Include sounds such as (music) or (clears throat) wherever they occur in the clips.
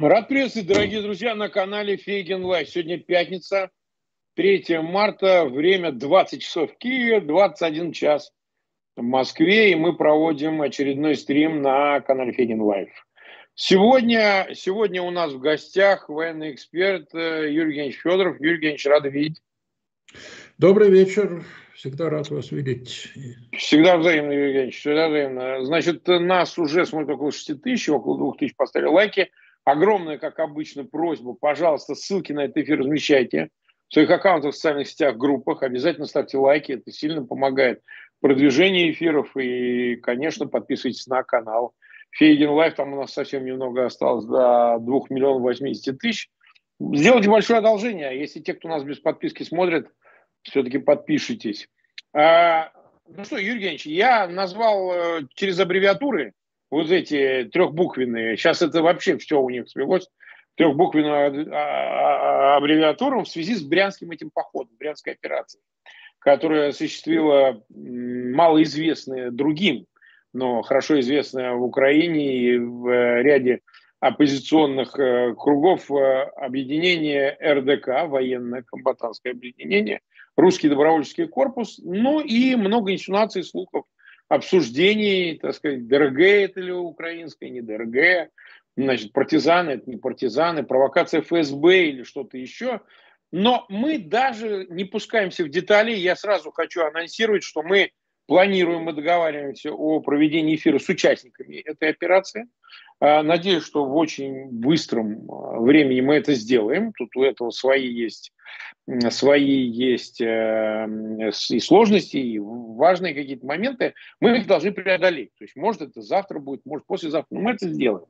Рад приветствовать, дорогие друзья, на канале Фейгин Live. Сегодня пятница, 3 марта, время 20 часов в Киеве, 21 час в Москве, и мы проводим очередной стрим на канале Фейгин Live. Сегодня, сегодня у нас в гостях военный эксперт э, Юрий Евгеньевич Федоров. Юрий Евгеньевич, рады видеть. Добрый вечер. Всегда рад вас видеть. Всегда взаимно, Юрий Евгеньевич, всегда взаимно. Значит, нас уже смотрит около 6 тысяч, около 2 тысяч поставили лайки. Огромная, как обычно, просьба, пожалуйста, ссылки на этот эфир размещайте в своих аккаунтах в социальных сетях, группах. Обязательно ставьте лайки, это сильно помогает продвижению эфиров. И, конечно, подписывайтесь на канал. Фейгин Live, там у нас совсем немного осталось, до 2 миллионов 80 тысяч. Сделайте большое одолжение. Если те, кто нас без подписки смотрит, все-таки подпишитесь. А, ну что, Юрий Евгеньевич, я назвал э, через аббревиатуры вот эти трехбуквенные. Сейчас это вообще все у них свелось. Трехбуквенную а, а, аббревиатуру в связи с брянским этим походом, брянской операцией, которая осуществила малоизвестная другим, но хорошо известная в Украине и в э, ряде оппозиционных э, кругов объединение РДК, военное комбатантское объединение – русский добровольческий корпус, ну и много инсинуаций, слухов, обсуждений, так сказать, ДРГ это ли украинское, не ДРГ, значит, партизаны, это не партизаны, провокация ФСБ или что-то еще. Но мы даже не пускаемся в детали. Я сразу хочу анонсировать, что мы планируем и договариваемся о проведении эфира с участниками этой операции. А, надеюсь, что в очень быстром а, времени мы это сделаем. Тут у этого свои есть, свои есть э, и сложности, и важные какие-то моменты. Мы их должны преодолеть. То есть, может, это завтра будет, может, послезавтра, но мы это сделаем.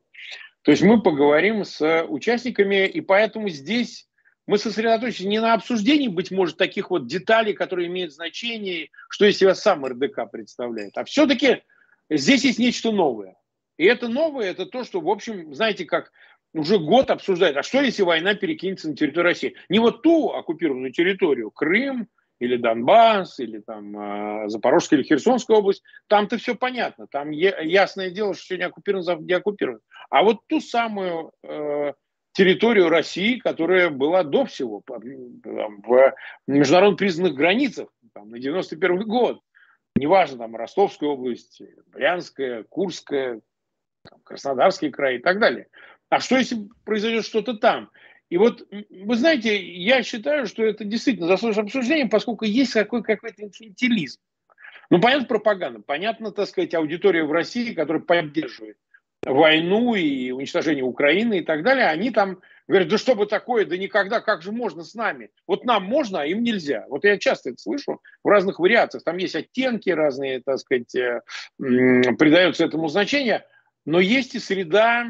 То есть мы поговорим с участниками, и поэтому здесь мы сосредоточены не на обсуждении, быть может, таких вот деталей, которые имеют значение, что из себя сам РДК представляет, а все-таки здесь есть нечто новое. И это новое, это то, что, в общем, знаете, как уже год обсуждают, а что если война перекинется на территорию России? Не вот ту оккупированную территорию, Крым, или Донбасс, или там э, Запорожская или Херсонская область, там-то все понятно, там ясное дело, что сегодня оккупирован, завтра не оккупирован. А вот ту самую э, территорию России, которая была до всего там, в международно признанных границах там, на 91 год, неважно, там Ростовская область, Брянская, Курская, там, Краснодарский край и так далее. А что, если произойдет что-то там? И вот, вы знаете, я считаю, что это действительно заслуживает обсуждения, поскольку есть какой- какой-то инфантилизм. Ну, понятно, пропаганда, понятно, так сказать, аудитория в России, которая поддерживает войну и уничтожение Украины и так далее, они там говорят, да что бы такое, да никогда, как же можно с нами? Вот нам можно, а им нельзя. Вот я часто это слышу в разных вариациях. Там есть оттенки разные, так сказать, э, придается этому значение. Но есть и среда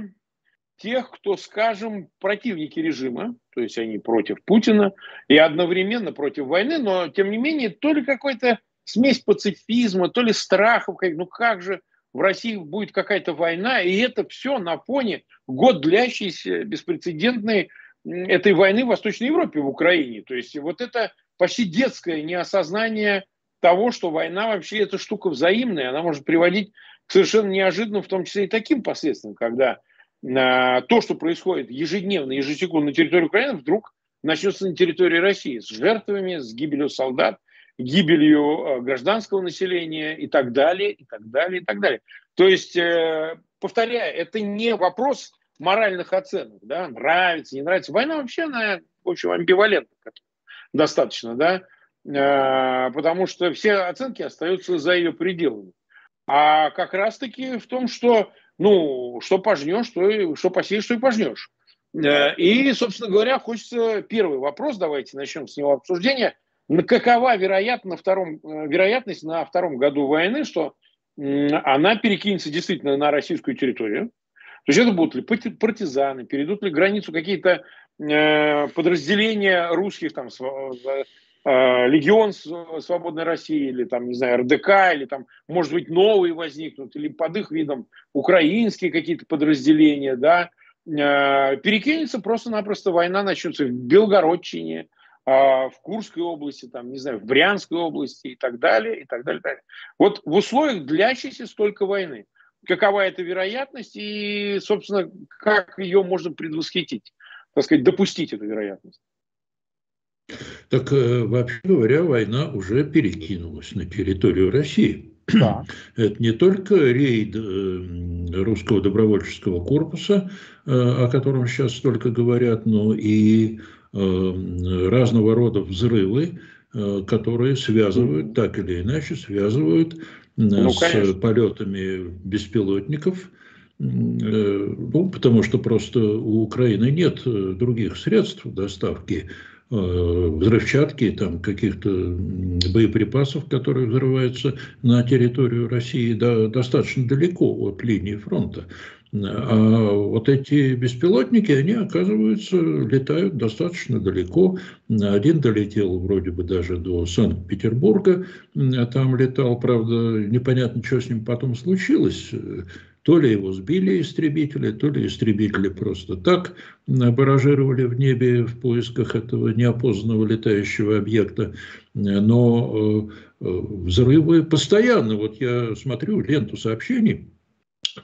тех, кто, скажем, противники режима, то есть они против Путина и одновременно против войны, но тем не менее то ли какой-то смесь пацифизма, то ли страхов, ну как же в России будет какая-то война, и это все на фоне год длящейся беспрецедентной этой войны в Восточной Европе, в Украине. То есть вот это почти детское неосознание того, что война вообще эта штука взаимная, она может приводить к совершенно неожиданным, в том числе и таким последствиям, когда э, то, что происходит ежедневно, ежесекундно на территории Украины, вдруг начнется на территории России с жертвами, с гибелью солдат, гибелью э, гражданского населения и так далее, и так далее, и так далее. То есть, э, повторяю, это не вопрос моральных оценок, да, нравится, не нравится. Война вообще, она, в общем, амбивалентна достаточно, да, э, потому что все оценки остаются за ее пределами. А как раз-таки в том, что, ну, что пожнешь, что, что посеешь, что и пожнешь. И, собственно говоря, хочется первый вопрос, давайте начнем с него обсуждения – какова вероятно втором, э, вероятность на втором году войны, что она перекинется действительно на российскую территорию. То есть это будут ли партизаны, перейдут ли границу какие-то э, подразделения русских, там, э, Легион Свободной России, или там, не знаю, РДК, или там, может быть, новые возникнут, или под их видом украинские какие-то подразделения, да, перекинется просто-напросто война начнется в Белгородчине, в Курской области, там, не знаю, в Брянской области и так далее, и так далее. И так далее. Вот в условиях длящейся столько войны, какова эта вероятность и, собственно, как ее можно предвосхитить, так сказать, допустить эту вероятность. Так, э, вообще говоря, война уже перекинулась на территорию России. Да. (clears throat) Это не только рейд э, русского добровольческого корпуса, э, о котором сейчас столько говорят, но и разного рода взрывы, которые связывают, так или иначе, связывают ну, с полетами беспилотников, ну, потому что просто у Украины нет других средств доставки Э, взрывчатки, там каких-то боеприпасов, которые взрываются на территорию России да, достаточно далеко от линии фронта. А вот эти беспилотники, они, оказываются, летают достаточно далеко. Один долетел вроде бы даже до Санкт-Петербурга, а там летал, правда, непонятно, что с ним потом случилось. То ли его сбили истребители, то ли истребители просто так баражировали в небе в поисках этого неопознанного летающего объекта. Но э, э, взрывы постоянно, вот я смотрю ленту сообщений,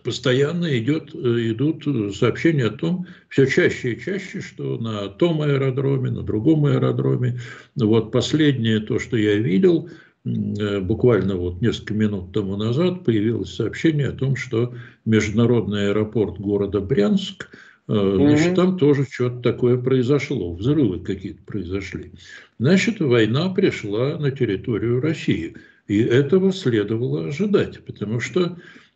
постоянно идет, идут сообщения о том, все чаще и чаще, что на том аэродроме, на другом аэродроме. Вот последнее, то, что я видел – Э, буквально вот несколько минут тому назад появилось сообщение о том, что международный аэропорт города Брянск, значит, там тоже что-то такое произошло, взрывы какие-то произошли. Значит, война пришла на территорию России. И этого следовало ожидать, потому что, э,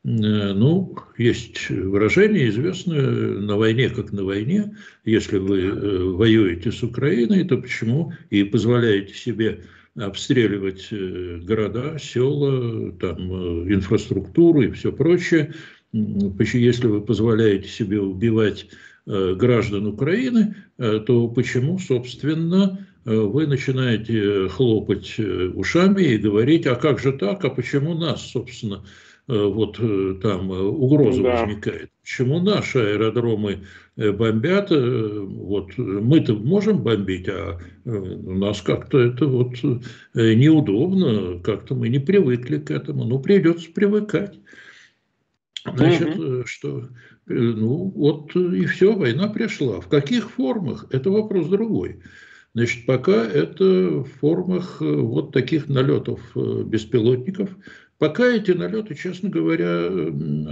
ну, есть выражение известное «на войне как на войне». Если вы воюете с Украиной, то почему и позволяете себе обстреливать э, города, села, там, э, инфраструктуру и все прочее. Если вы позволяете себе убивать э, граждан Украины, то почему, собственно, вы начинаете хлопать ушами и говорить, а как же так, а почему нас, собственно, вот там угроза да. возникает? Почему наши аэродромы Э, бомбят, э, вот мы-то можем бомбить, а э, у нас как-то это вот неудобно, как-то мы не привыкли к этому, ну придется привыкать. Значит, угу. что, ну вот и все, война пришла. В каких формах, это вопрос другой. Значит, пока это в формах вот таких налетов беспилотников, Пока эти налеты, честно говоря,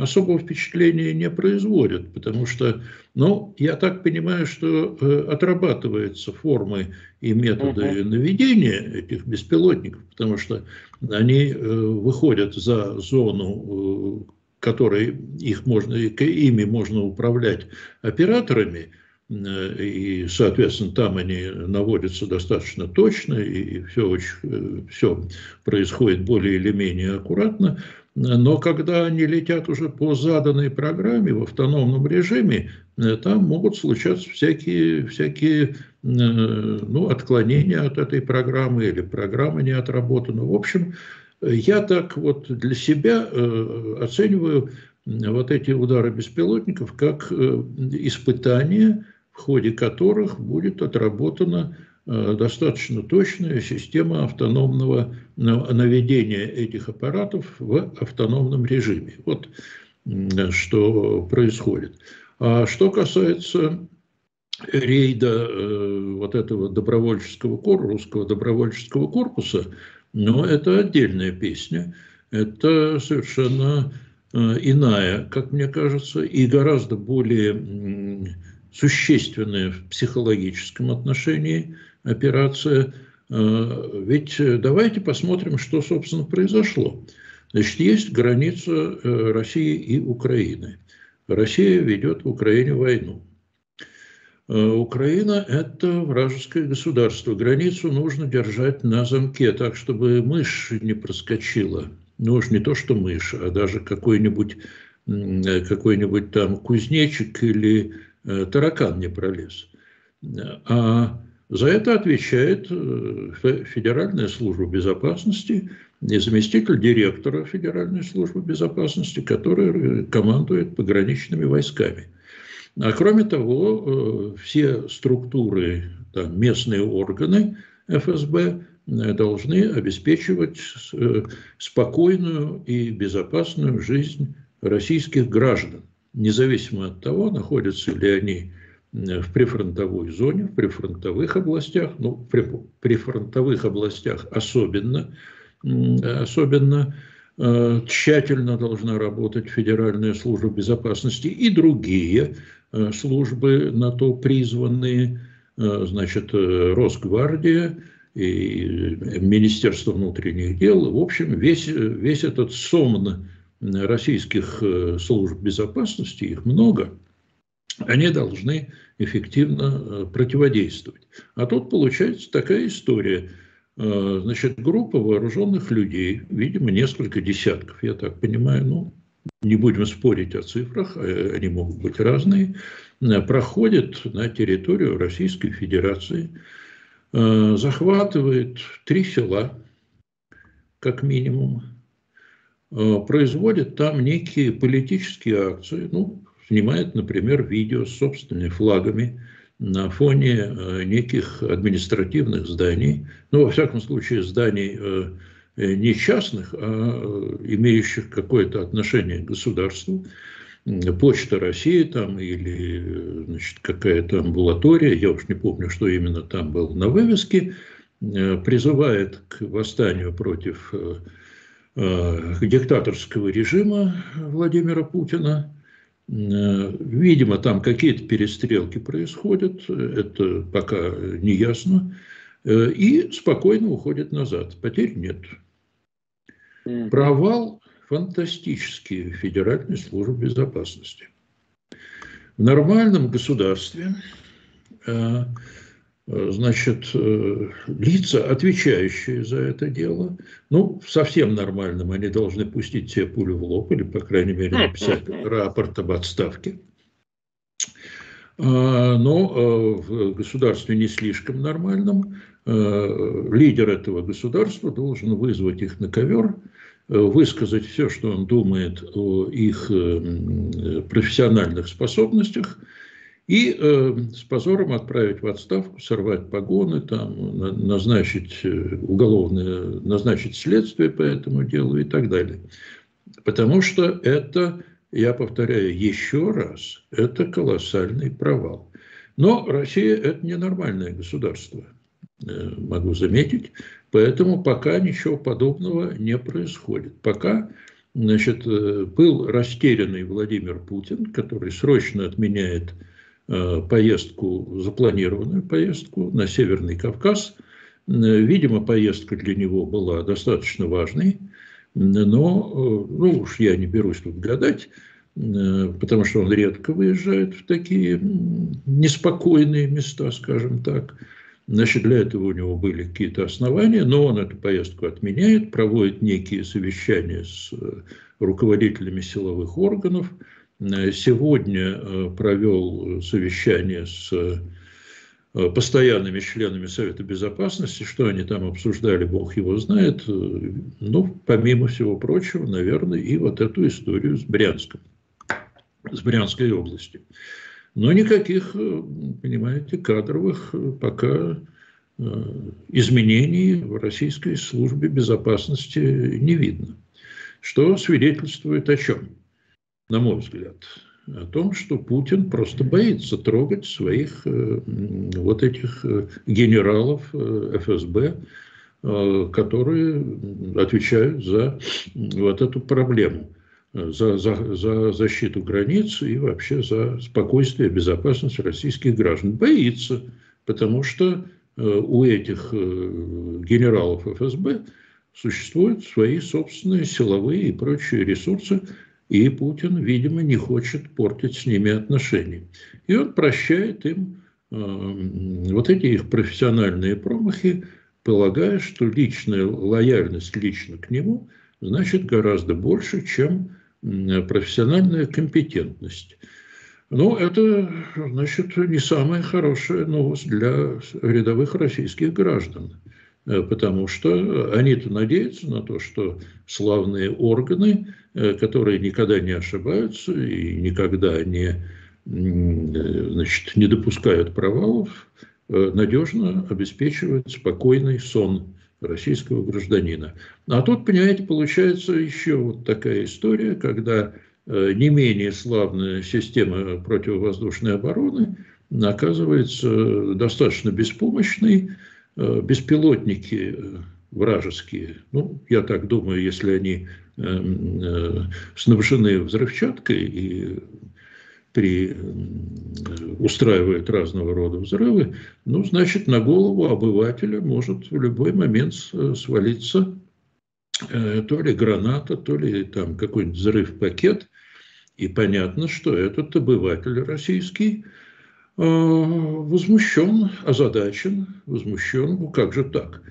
особого впечатления не производят, потому что, ну, я так понимаю, что э, отрабатываются формы и методы uh-huh. наведения этих беспилотников, потому что они э, выходят за зону, э, которой их можно, ими можно управлять операторами – и, соответственно, там они наводятся достаточно точно, и все, очень, э, все происходит более или менее аккуратно. Но когда они летят уже по заданной программе в автономном режиме, э, там могут случаться всякие, всякие ну, отклонения от этой программы или программа не отработана. В общем, я так вот для себя оцениваю вот эти удары беспилотников как испытание в ходе которых будет отработана э, достаточно точная система автономного наведения этих аппаратов в автономном режиме. Вот что происходит. А что касается рейда э, вот этого добровольческого корпуса, русского добровольческого корпуса, но это отдельная песня. Это совершенно э, иная, как мне кажется, и гораздо более существенная в психологическом отношении операция. А, ведь давайте посмотрим, что, собственно, произошло. Значит, есть граница э, России и Украины. Россия ведет в Украине войну. А, Украина – это вражеское государство. Границу нужно держать на замке, так, чтобы мышь не проскочила. Ну уж не то, что мышь, а даже какой-нибудь какой-нибудь там кузнечик или Э, таракан не пролез. А за это отвечает э, Федеральная служба безопасности и заместитель директора Федеральной службы безопасности, который командует пограничными войсками. А кроме того, э, все структуры, там, местные органы ФСБ должны обеспечивать спокойную и безопасную жизнь российских граждан, независимо от того, находятся ли они в прифронтовой зоне, в прифронтовых областях, ну, при прифронтовых областях особенно, особенно э, тщательно должна работать Федеральная служба безопасности и другие э, службы на то призванные, э, значит, Росгвардия и Министерство внутренних дел. В общем, весь, весь этот сомн российских служб безопасности, их много, они должны эффективно противодействовать. А тут получается такая история – Э, значит, группа вооруженных людей, видимо, несколько десятков, я так понимаю, ну, не будем спорить о цифрах, э, они могут быть разные, э, проходит на территорию Российской Федерации, захватывает три села, как минимум, производит там некие политические акции, ну, снимает, например, видео с собственными флагами, на фоне э, неких административных зданий, ну, во всяком случае, зданий э, э, не частных, а имеющих какое-то отношение к государству, Почта России там или значит, какая-то амбулатория, я уж не помню, что именно там было на вывеске, призывает к восстанию против диктаторского режима Владимира Путина, Э, видимо, там какие-то перестрелки происходят, это пока не ясно, э, и спокойно уходит назад. Потерь нет. Провал фантастический Федеральной службы безопасности. В нормальном государстве э, Э, значит, э, лица, отвечающие за это дело, ну, совсем нормальным, они должны пустить себе пулю в лоб или, по крайней мере, написать рапорт об отставке. А, но э, в государстве не слишком нормальном лидер этого государства должен вызвать их на ковер, высказать все, что он думает о их профессиональных способностях – и э, с позором отправить в отставку, сорвать погоны, там, назначить э, уголовное, назначить следствие по этому делу и так далее. Потому что это, я повторяю еще раз, это колоссальный провал. Но Россия – это ненормальное государство, э, могу заметить, поэтому пока ничего подобного не происходит. Пока значит, э, был растерянный Владимир Путин, который срочно отменяет поездку, запланированную поездку на Северный Кавказ. Э, видимо, поездка для него была достаточно важной, но, э, ну уж я не берусь тут гадать, потому что он редко выезжает в такие неспокойные места, скажем так. Значит, для этого у него были какие-то основания, но он эту поездку отменяет, проводит некие совещания с руководителями силовых органов – Э, сегодня э, провел совещание с э, постоянными членами Совета Безопасности, что они там обсуждали, Бог его знает. Ну, помимо всего прочего, наверное, и вот эту историю с Брянском, с Брянской области. Но никаких, понимаете, кадровых пока изменений в российской службе безопасности не видно. Что свидетельствует о чем? На мой взгляд, о том, что Путин просто боится трогать своих э, вот этих э, генералов э, ФСБ, которые отвечают за вот эту проблему, за, за, за защиту границ и вообще за спокойствие и безопасность российских граждан. Боится, потому что у этих генералов ФСБ существуют свои собственные силовые и прочие ресурсы, и Путин, видимо, не хочет портить с ними отношения. И он прощает им э, вот эти их профессиональные промахи, полагая, что личная лояльность лично к нему значит гораздо больше, чем профессиональная компетентность. Но это, значит, не самая хорошая новость для рядовых российских граждан. Э, потому что они-то надеются на то, что славные органы, э, которые никогда не ошибаются и никогда не, э, значит, не допускают провалов, надежно обеспечивают спокойный сон российского гражданина. А тут, понимаете, получается еще вот такая история, когда не менее славная система противовоздушной обороны оказывается достаточно беспомощной. Беспилотники вражеские, ну, я так думаю, если они снабжены взрывчаткой и при, устраивает разного рода взрывы, ну, значит, на голову обывателя может в любой момент свалиться э, то ли граната, то ли там какой-нибудь взрыв-пакет. И понятно, что этот обыватель российский э, возмущен, озадачен, возмущен. Ну, как же так?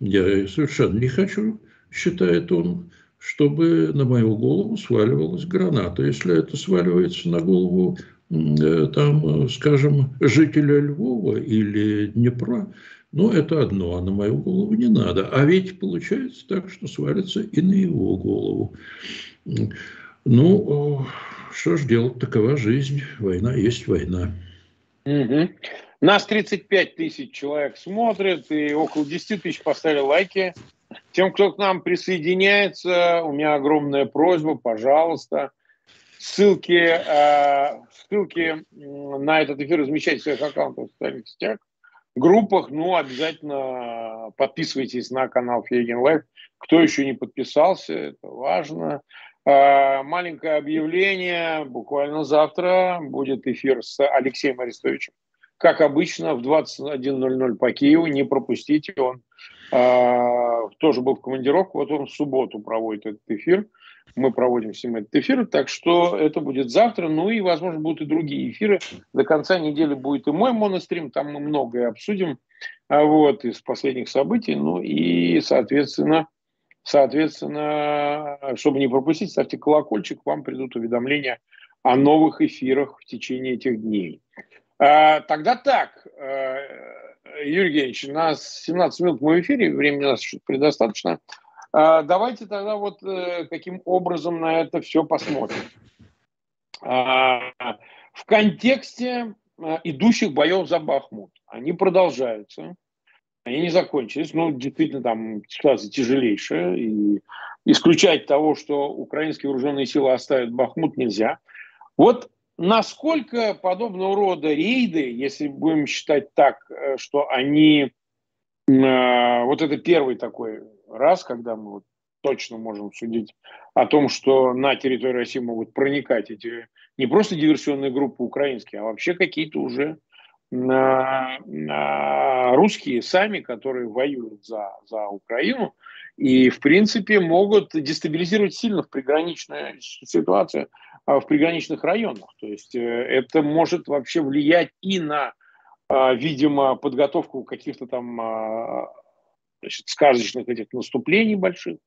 Я совершенно не хочу, считает он, чтобы на мою голову сваливалась граната. Если это сваливается на голову, э, там, скажем, жителя Львова или Днепра, ну, это одно, а на мою голову не надо. А ведь получается так, что свалится и на его голову. Ну, что ж делать, такова жизнь. Война есть война. Угу. Нас 35 тысяч человек смотрят, и около 10 тысяч поставили лайки. Тем, кто к нам присоединяется, у меня огромная просьба, пожалуйста, ссылки, э, ссылки на этот эфир размещайте в своих аккаунтах в социальных сетях, группах, ну, обязательно подписывайтесь на канал Фейгин Live. Кто еще не подписался, это важно. Э, маленькое объявление. Буквально завтра будет эфир с Алексеем Арестовичем. Как обычно, в 21.00 по Киеву. Не пропустите, он а, тоже был в командировку, вот он в субботу проводит этот эфир, мы проводим с ним этот эфир, так что это будет завтра, ну и, возможно, будут и другие эфиры. До конца недели будет и мой монострим, там мы многое обсудим, а вот, из последних событий, ну и, соответственно, соответственно, чтобы не пропустить, ставьте колокольчик, вам придут уведомления о новых эфирах в течение этих дней. А, тогда так, э, Юрий Евгеньевич, у нас 17 минут в эфире, времени у нас предостаточно. А, давайте тогда вот э, каким образом на это все посмотрим. А, в контексте а, идущих боев за Бахмут. Они продолжаются, они не закончились. Ну, действительно, там ситуация тяжелейшая. И исключать того, что украинские вооруженные силы оставят Бахмут, нельзя. Вот Насколько подобного рода рейды, если будем считать так, э, что они, э, вот это первый такой раз, когда мы вот точно можем судить о том, что на территорию России могут проникать эти не просто диверсионные группы украинские, а вообще какие-то уже русские сами, которые воюют за, за Украину, и, в принципе, могут дестабилизировать сильно в приграничной ситуации а, в приграничных районах. То есть э, это может вообще влиять и на, а, видимо, подготовку каких-то там а, значит, сказочных этих наступлений больших,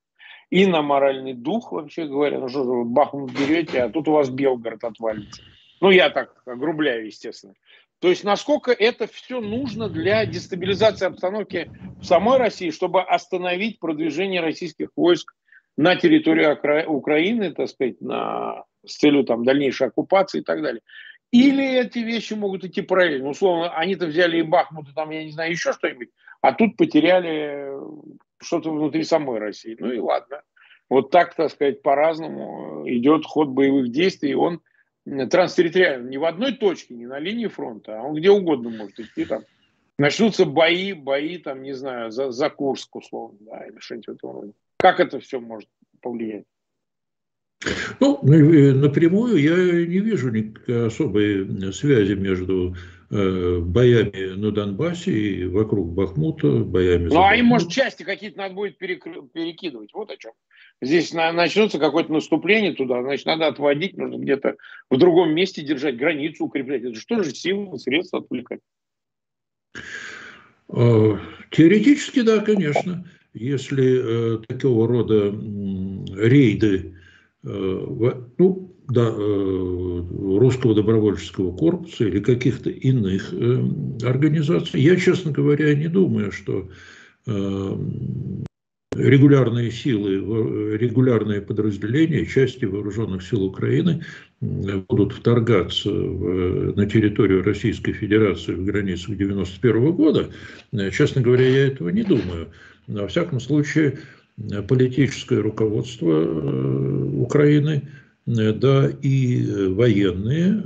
и на моральный дух, вообще говоря. Ну что же вы Бахмут берете, а тут у вас Белгород отвалится. Ну, я так огрубляю, естественно. То есть насколько это все нужно для дестабилизации обстановки в самой России, чтобы остановить продвижение российских войск на территорию Украины, так сказать, на с целью там, дальнейшей оккупации и так далее. Или эти вещи могут идти параллельно. Условно, они-то взяли и Бахмут, и там, я не знаю, еще что-нибудь, а тут потеряли что-то внутри самой России. Ну и ладно. Вот так, так сказать, по-разному идет ход боевых действий, и он транстерриториальный. Не в одной точке, не на линии фронта, а он где угодно может идти. Там. Начнутся бои, бои, там, не знаю, за, за Курск, условно, да, или что-нибудь в этом роде. Как это все может повлиять? Ну, э, напрямую я не вижу никакой особой связи между э, боями на Донбассе и вокруг Бахмута, боями... Ну, а им, может, части какие-то надо будет перекидывать, вот о чем. Здесь начнется какое-то наступление туда, значит, надо отводить, нужно где-то в другом месте держать, границу укреплять. Это что же силы, средства отвлекать? А, теоретически, да, конечно. Если э, такого рода рейды Э, ну, да, э, русского добровольческого корпуса или каких-то иных э, организаций. Я, честно говоря, не думаю, что регулярные силы, регулярные подразделения, части вооруженных сил Украины будут вторгаться в, на территорию Российской Федерации в границах 1991 года. Честно говоря, я этого не думаю. Во всяком случае, политическое руководство э, Украины да и военные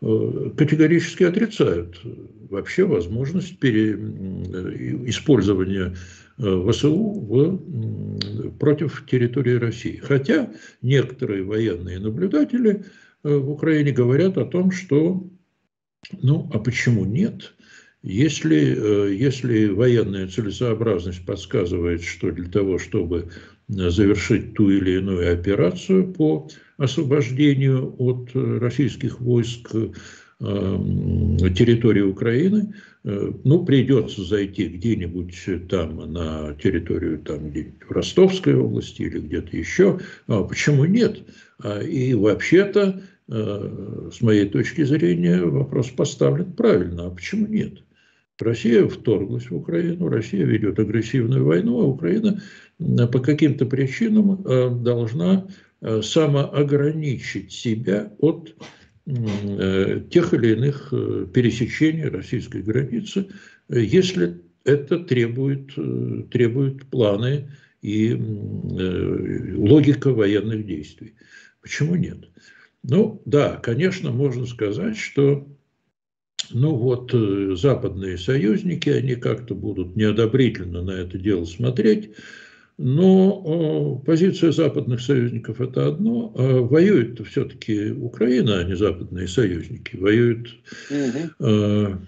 категорически отрицают вообще возможность пере... использования ВСУ в... против территории России. Хотя некоторые военные наблюдатели в Украине говорят о том, что ну, а почему нет? Если, если военная целесообразность подсказывает, что для того, чтобы завершить ту или иную операцию по освобождению от российских войск э, территории Украины, э, ну, придется зайти где-нибудь там на территорию там где-нибудь в Ростовской области или где-то еще. А почему нет? А, и вообще-то, э, с моей точки зрения, вопрос поставлен правильно. А почему нет? Россия вторглась в Украину, Россия ведет агрессивную войну, а Украина по каким-то причинам э, должна э, самоограничить себя от э, тех или иных пересечений российской границы, если это требует, требует планы и логика военных действий. Почему нет? Ну да, конечно, можно сказать, что ну вот западные союзники, они как-то будут неодобрительно на это дело смотреть, но позиция западных союзников – это одно, а воюет все-таки Украина, а не западные союзники. Воюют угу.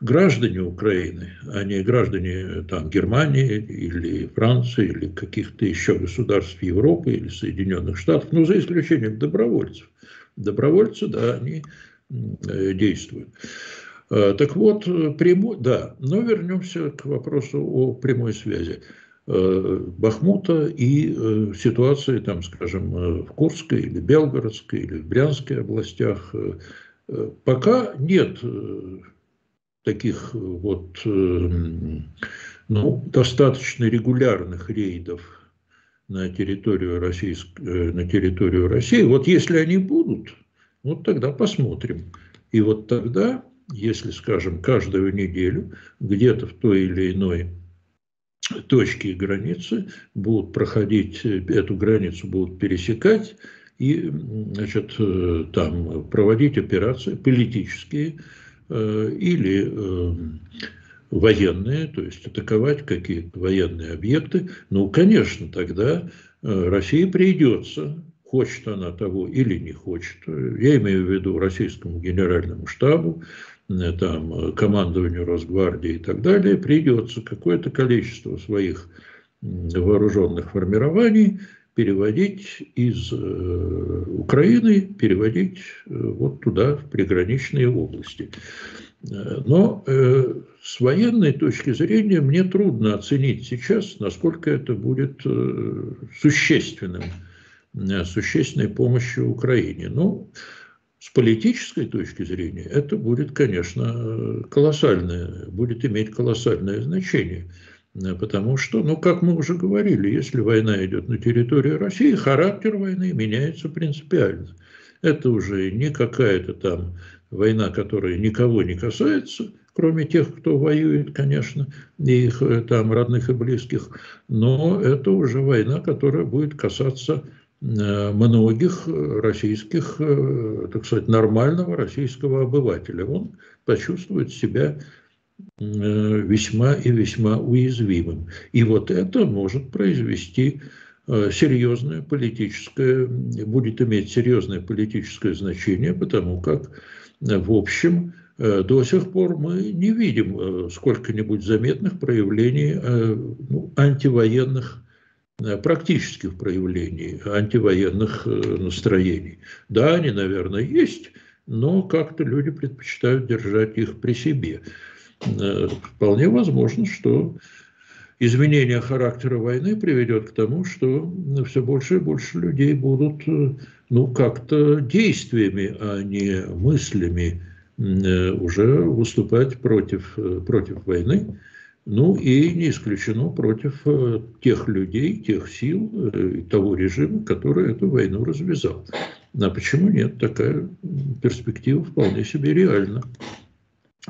граждане Украины, а не граждане там, Германии или Франции или каких-то еще государств Европы или Соединенных Штатов, ну, за исключением добровольцев. Добровольцы, да, они э, действуют. Так вот, прямо, да, но вернемся к вопросу о прямой связи. Э, Бахмута и э, ситуации, там, скажем, э, в Курской или Белгородской или в Брянской областях. Пока нет таких вот ну, достаточно регулярных рейдов на территорию, Российской, на территорию России. Вот если они будут, вот тогда посмотрим. И вот тогда, если, скажем, каждую неделю где-то в той или иной точки границы будут проходить, эту границу будут пересекать и значит, э, там проводить операции политические э, или э, военные, то есть атаковать какие-то военные объекты. Ну, конечно, тогда России придется, хочет она того или не хочет, я имею в виду российскому генеральному штабу, Э, там, э, командованию Росгвардии и так далее, придется какое-то количество своих вооруженных формирований переводить из э, Украины, переводить вот туда, в приграничные области. Но э, с военной точки зрения мне трудно оценить сейчас, насколько это будет э, существенным, э, существенной помощью Украине. Ну, с политической точки зрения это будет, конечно, колоссальное, будет иметь колоссальное значение. Потому что, ну, как мы уже говорили, если война идет на территории России, характер войны меняется принципиально. Это уже не какая-то там война, которая никого не касается, кроме тех, кто воюет, конечно, и их э, там родных и близких, но это уже война, которая будет касаться Э, многих российских, э, так сказать, нормального российского обывателя. Он почувствует себя э, весьма и весьма уязвимым. И вот это может произвести серьезное политическое, будет иметь серьезное политическое значение, потому как, в общем, до сих пор мы не видим сколько-нибудь заметных проявлений ну, антивоенных Э, практических проявлений антивоенных э, настроений. Да, они, наверное, есть, но как-то люди предпочитают держать их при себе. Э, вполне возможно, что изменение характера войны приведет к тому, что все больше и больше людей будут ну, как-то действиями, а не мыслями уже выступать против, против войны. Ну и не исключено против э, тех людей, тех сил, э, того режима, который эту войну развязал. А почему нет? Такая перспектива вполне себе реальна.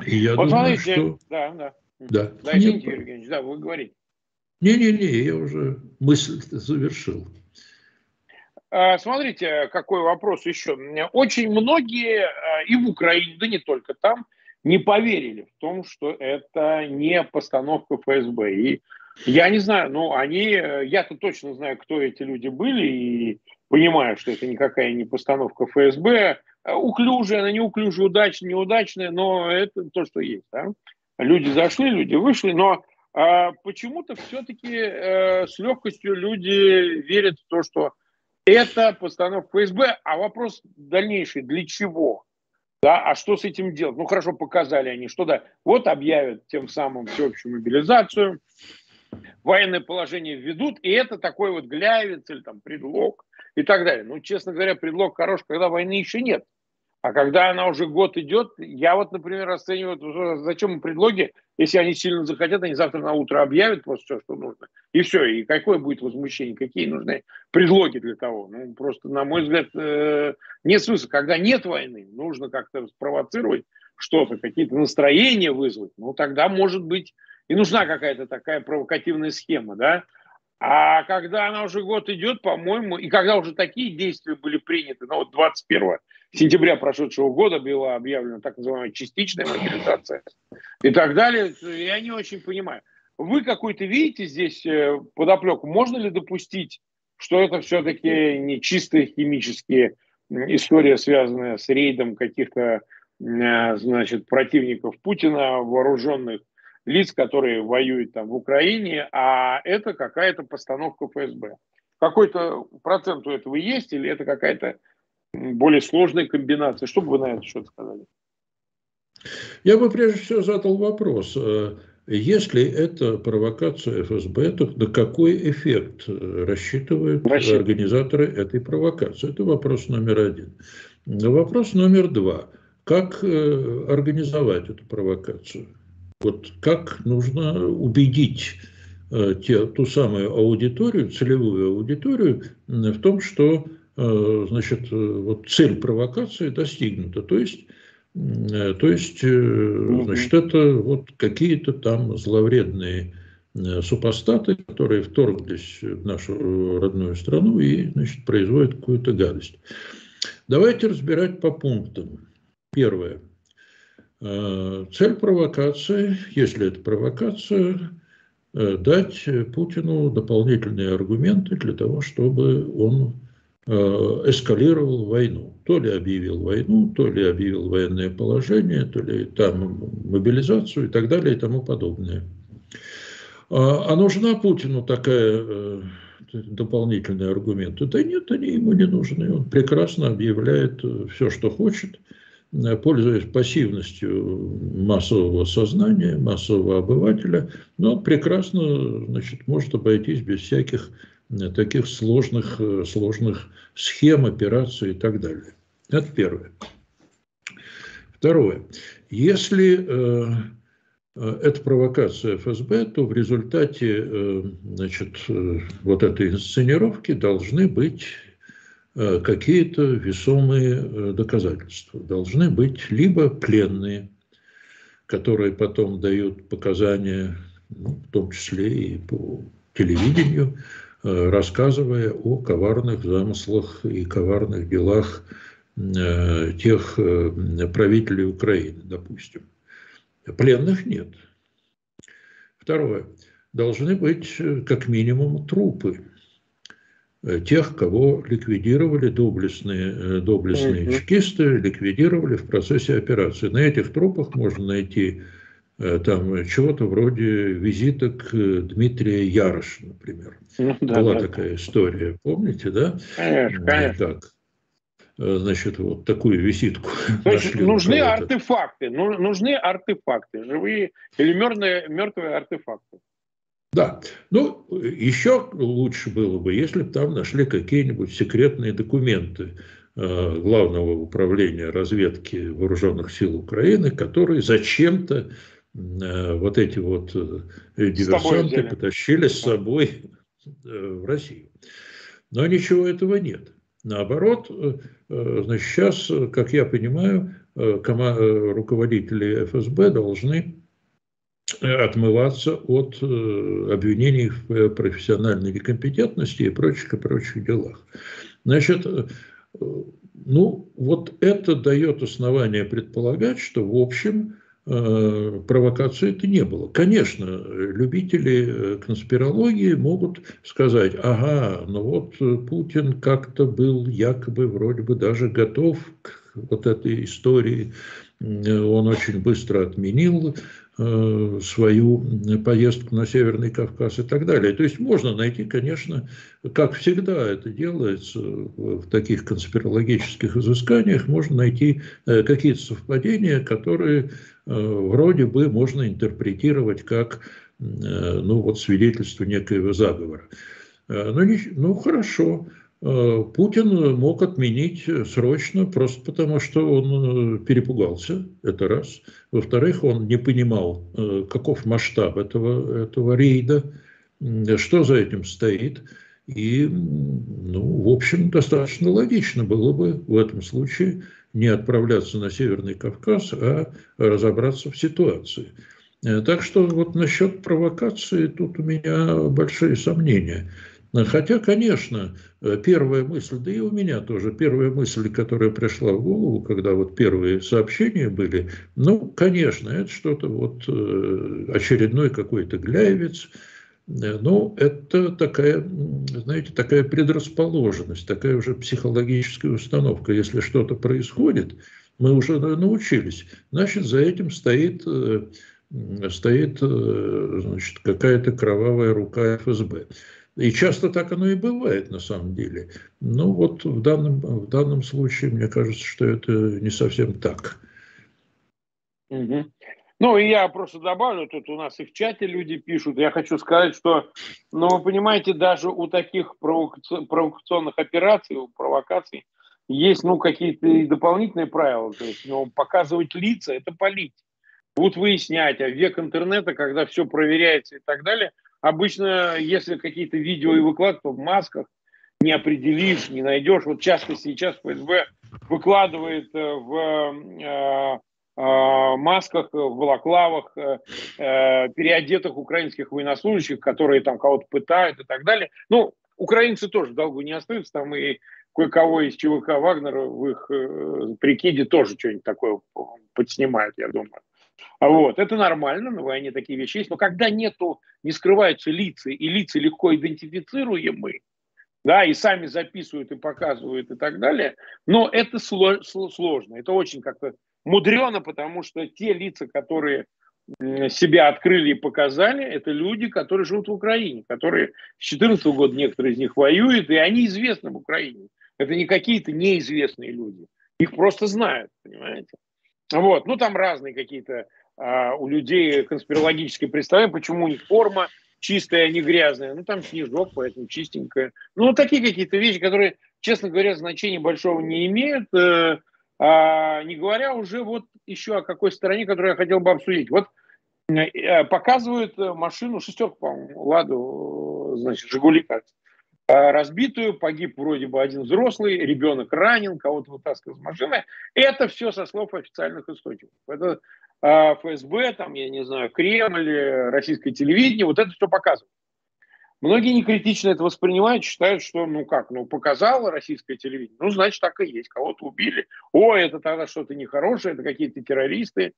И я вот думаю, смотрите, что... Да, да. Да, да извините, Юрий Евгеньевич, да, вы говорите. Не-не-не, я уже мысль завершил. э, смотрите, какой вопрос еще. Очень многие и в Украине, да не только там, не поверили в том, что это не постановка ФСБ. И я не знаю, но они, я-то точно знаю, кто эти люди были, и понимаю, что это никакая не постановка ФСБ. Уклюжая, она неуклюжая, удачная, неудачная, но это то, что есть. Да? Люди зашли, люди вышли, но а почему-то все-таки э, с легкостью люди верят в то, что это постановка ФСБ, а вопрос дальнейший, для чего? Да, а что с этим делать? Ну, хорошо, показали они, что да, вот объявят тем самым всеобщую мобилизацию, военное положение введут, и это такой вот глявец или там предлог и так далее. Ну, честно говоря, предлог хорош, когда войны еще нет. А когда она уже год идет, я вот, например, расцениваю, зачем предлоги, если они сильно захотят, они завтра на утро объявят просто все, что нужно. И все. И какое будет возмущение, какие нужны предлоги для того. Ну, просто, на мой взгляд, э, нет смысла. Когда нет войны, нужно как-то спровоцировать что-то, какие-то настроения вызвать. Ну, тогда, может быть, и нужна какая-то такая провокативная схема, да. А когда она уже год идет, по-моему, и когда уже такие действия были приняты, ну вот 21 сентября прошедшего года была объявлена так называемая частичная мобилизация и так далее, я не очень понимаю. Вы какой-то видите здесь э, подоплеку? Можно ли допустить, что это все-таки не чистые химические история, связанная с рейдом каких-то э, значит, противников Путина, вооруженных лиц, которые воюют там в Украине, а это какая-то постановка ФСБ. Какой-то процент у этого есть или это какая-то более сложная комбинация? Что бы вы на это счет сказали? Я бы прежде всего задал вопрос. Э, если это провокация ФСБ, то на какой эффект рассчитывают Рассчитываю. организаторы этой провокации? Это вопрос номер один. Вопрос номер два. Как э, организовать эту провокацию? Вот как нужно убедить э, те, ту самую аудиторию, целевую аудиторию в том, что э, значит, вот цель провокации достигнута. То есть, э, то есть значит, это вот какие-то там зловредные супостаты, которые вторглись в нашу родную страну и значит, производят какую-то гадость. Давайте разбирать по пунктам. Первое – Э, цель провокации, если это провокация, э, дать Путину дополнительные аргументы для того, чтобы он э, эскалировал войну. То ли объявил войну, то ли объявил военное положение, то ли там мобилизацию и так далее и тому подобное. А, а нужна Путину такая дополнительные аргументы? Да нет, они ему не нужны. Он прекрасно объявляет все, что хочет – Э, пользуясь пассивностью массового сознания, массового обывателя, но прекрасно значит, может обойтись без всяких э, таких сложных, э, сложных схем, операций и так далее. Это первое. Второе. Если э, это провокация ФСБ, то в результате э, значит, вот этой инсценировки должны быть Э, какие-то весомые э, доказательства. Должны быть либо пленные, которые потом дают показания, ну, в том числе и по телевидению, э, рассказывая о коварных замыслах и коварных делах тех правителей Украины, допустим. Пленных нет. Второе. Должны быть как минимум трупы Э, тех, кого ликвидировали доблестные, э, доблестные чекисты, ликвидировали в процессе операции. На этих трупах можно найти э, там чего-то вроде визита к Дмитрия Яроша, например. Ну, да, Была да. такая история, помните, да? Конечно, конечно. Так. Значит, вот такую визитку. (laughs) Значит, нужны артефакты, нужны артефакты, живые или мертвые, мертвые артефакты. Да, ну, еще лучше было бы, если бы там нашли какие-нибудь секретные документы э, Главного управления разведки Вооруженных сил Украины, которые зачем-то э, вот эти вот э, диверсанты потащили с собой в Россию. Но ничего этого нет. Наоборот, значит, сейчас, как я понимаю, руководители ФСБ должны отмываться от обвинений в профессиональной некомпетентности и прочих и прочих делах. Значит, ну, вот это дает основание предполагать, что, в общем, Э, провокации это не было. Конечно, любители э, конспирологии могут сказать, ага, ну вот э, Путин как-то был якобы вроде бы даже готов к вот этой истории, он очень быстро отменил свою поездку на Северный Кавказ и так далее. То есть можно найти, конечно, как всегда это делается в таких конспирологических изысканиях, можно найти какие-то совпадения, которые Э, вроде бы можно интерпретировать как э, ну, вот свидетельство некоего заговора. Э, ну, не, ну хорошо, Путин мог отменить срочно, просто потому что он перепугался, это раз. Во-вторых, он не понимал, каков масштаб этого, этого рейда, что за этим стоит. И, ну, в общем, достаточно логично было бы в этом случае не отправляться на Северный Кавказ, а разобраться в ситуации. Э, так что вот насчет провокации тут у меня большие сомнения. Хотя, конечно, первая мысль, да и у меня тоже, первая мысль, которая пришла в голову, когда вот первые сообщения были, ну, конечно, это что-то вот э, очередной какой-то гляевец, Э, ну, это такая, знаете, такая предрасположенность, такая уже психологическая установка. Если что-то происходит, мы уже научились, значит, за этим стоит, э, стоит э, значит, какая-то кровавая рука ФСБ. И часто так оно и бывает на самом деле. Но вот в данном, в данном случае, мне кажется, что это не совсем так. Угу. Ну, и я просто добавлю, тут у нас и в чате люди пишут, я хочу сказать, что, ну, вы понимаете, даже у таких провокационных операций, у провокаций, есть, ну, какие-то дополнительные правила, то есть, ну, показывать лица – это полить. Будут выяснять, а век интернета, когда все проверяется и так далее, обычно, если какие-то видео и выкладывают в масках, не определишь, не найдешь. Вот часто сейчас ФСБ выкладывает э, в э, Э, масках, в балаклавах, переодетых украинских военнослужащих, которые там кого-то пытают и так далее. Ну, украинцы тоже долго не остаются, там и кое-кого из ЧВК Вагнера в их прикиде тоже что-нибудь такое подснимают, я думаю. Вот, это нормально, на войне такие вещи есть, но когда нету, не скрываются лица, и лица легко идентифицируемые, да, и сами записывают и показывают и так далее, но это сложно, это очень как-то мудрено, потому что те лица, которые себя открыли и показали, это люди, которые живут в Украине, которые с 2014 года некоторые из них воюют, и они известны в Украине. Это не какие-то неизвестные люди. Их просто знают, понимаете? Вот. Ну, там разные какие-то а, у людей конспирологические представления, почему у них форма чистая, а не грязная. Ну, там снежок, поэтому чистенькая. Ну, такие какие-то вещи, которые, честно говоря, значения большого не имеют. Э, а, не говоря уже вот еще о какой стороне, которую я хотел бы обсудить. Вот э, показывают машину, шестерку, по-моему, Ладу, значит, Жигули, кажется, разбитую, погиб вроде бы один взрослый, ребенок ранен, кого-то вытаскивают из машины. Это все со слов официальных источников. Это а, ФСБ, там, я не знаю, Кремль, российское телевидение, вот это все показывает. Многие некритично это воспринимают, считают, что, ну как, ну показало российское телевидение, ну значит так и есть, кого-то убили. О, это тогда что-то нехорошее, это какие-то террористы.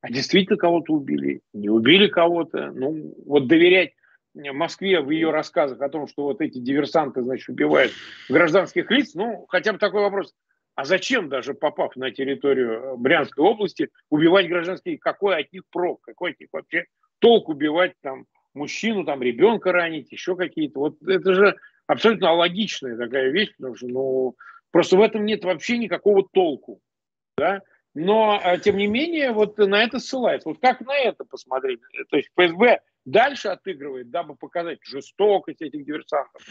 А действительно кого-то убили, не убили кого-то. Ну вот доверять Москве в ее рассказах о том, что вот эти диверсанты, значит, убивают гражданских лиц, ну хотя бы такой вопрос. А зачем даже попав на территорию Брянской области убивать гражданских? Какой от них прок? Какой от них вообще толк убивать там мужчину, там, ребенка ранить, еще какие-то. Вот это же абсолютно логичная такая вещь, потому что, ну, просто в этом нет вообще никакого толку, да. Но, а, тем не менее, вот на это ссылается. Вот как на это посмотреть? То есть ФСБ дальше отыгрывает, дабы показать жестокость этих диверсантов,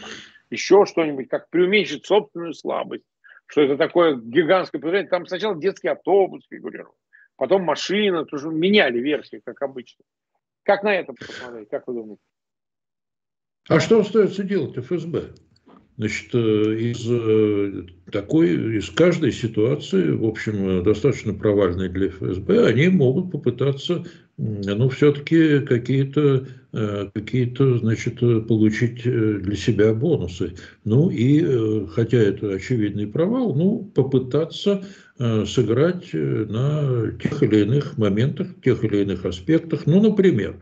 еще что-нибудь, как преуменьшить собственную слабость, что это такое гигантское предложение. Там сначала детский автобус фигурировал, потом машина, тоже меняли версии, как обычно. Как на это посмотреть, как вы думаете? А что остается делать ФСБ? Значит, из такой, из каждой ситуации, в общем, достаточно провальной для ФСБ, они могут попытаться ну, все-таки какие-то, э, какие-то, значит, получить э, для себя бонусы. Ну, и, э, хотя это очевидный провал, ну, попытаться сыграть на тех или иных моментах, тех или иных аспектах. Ну, например,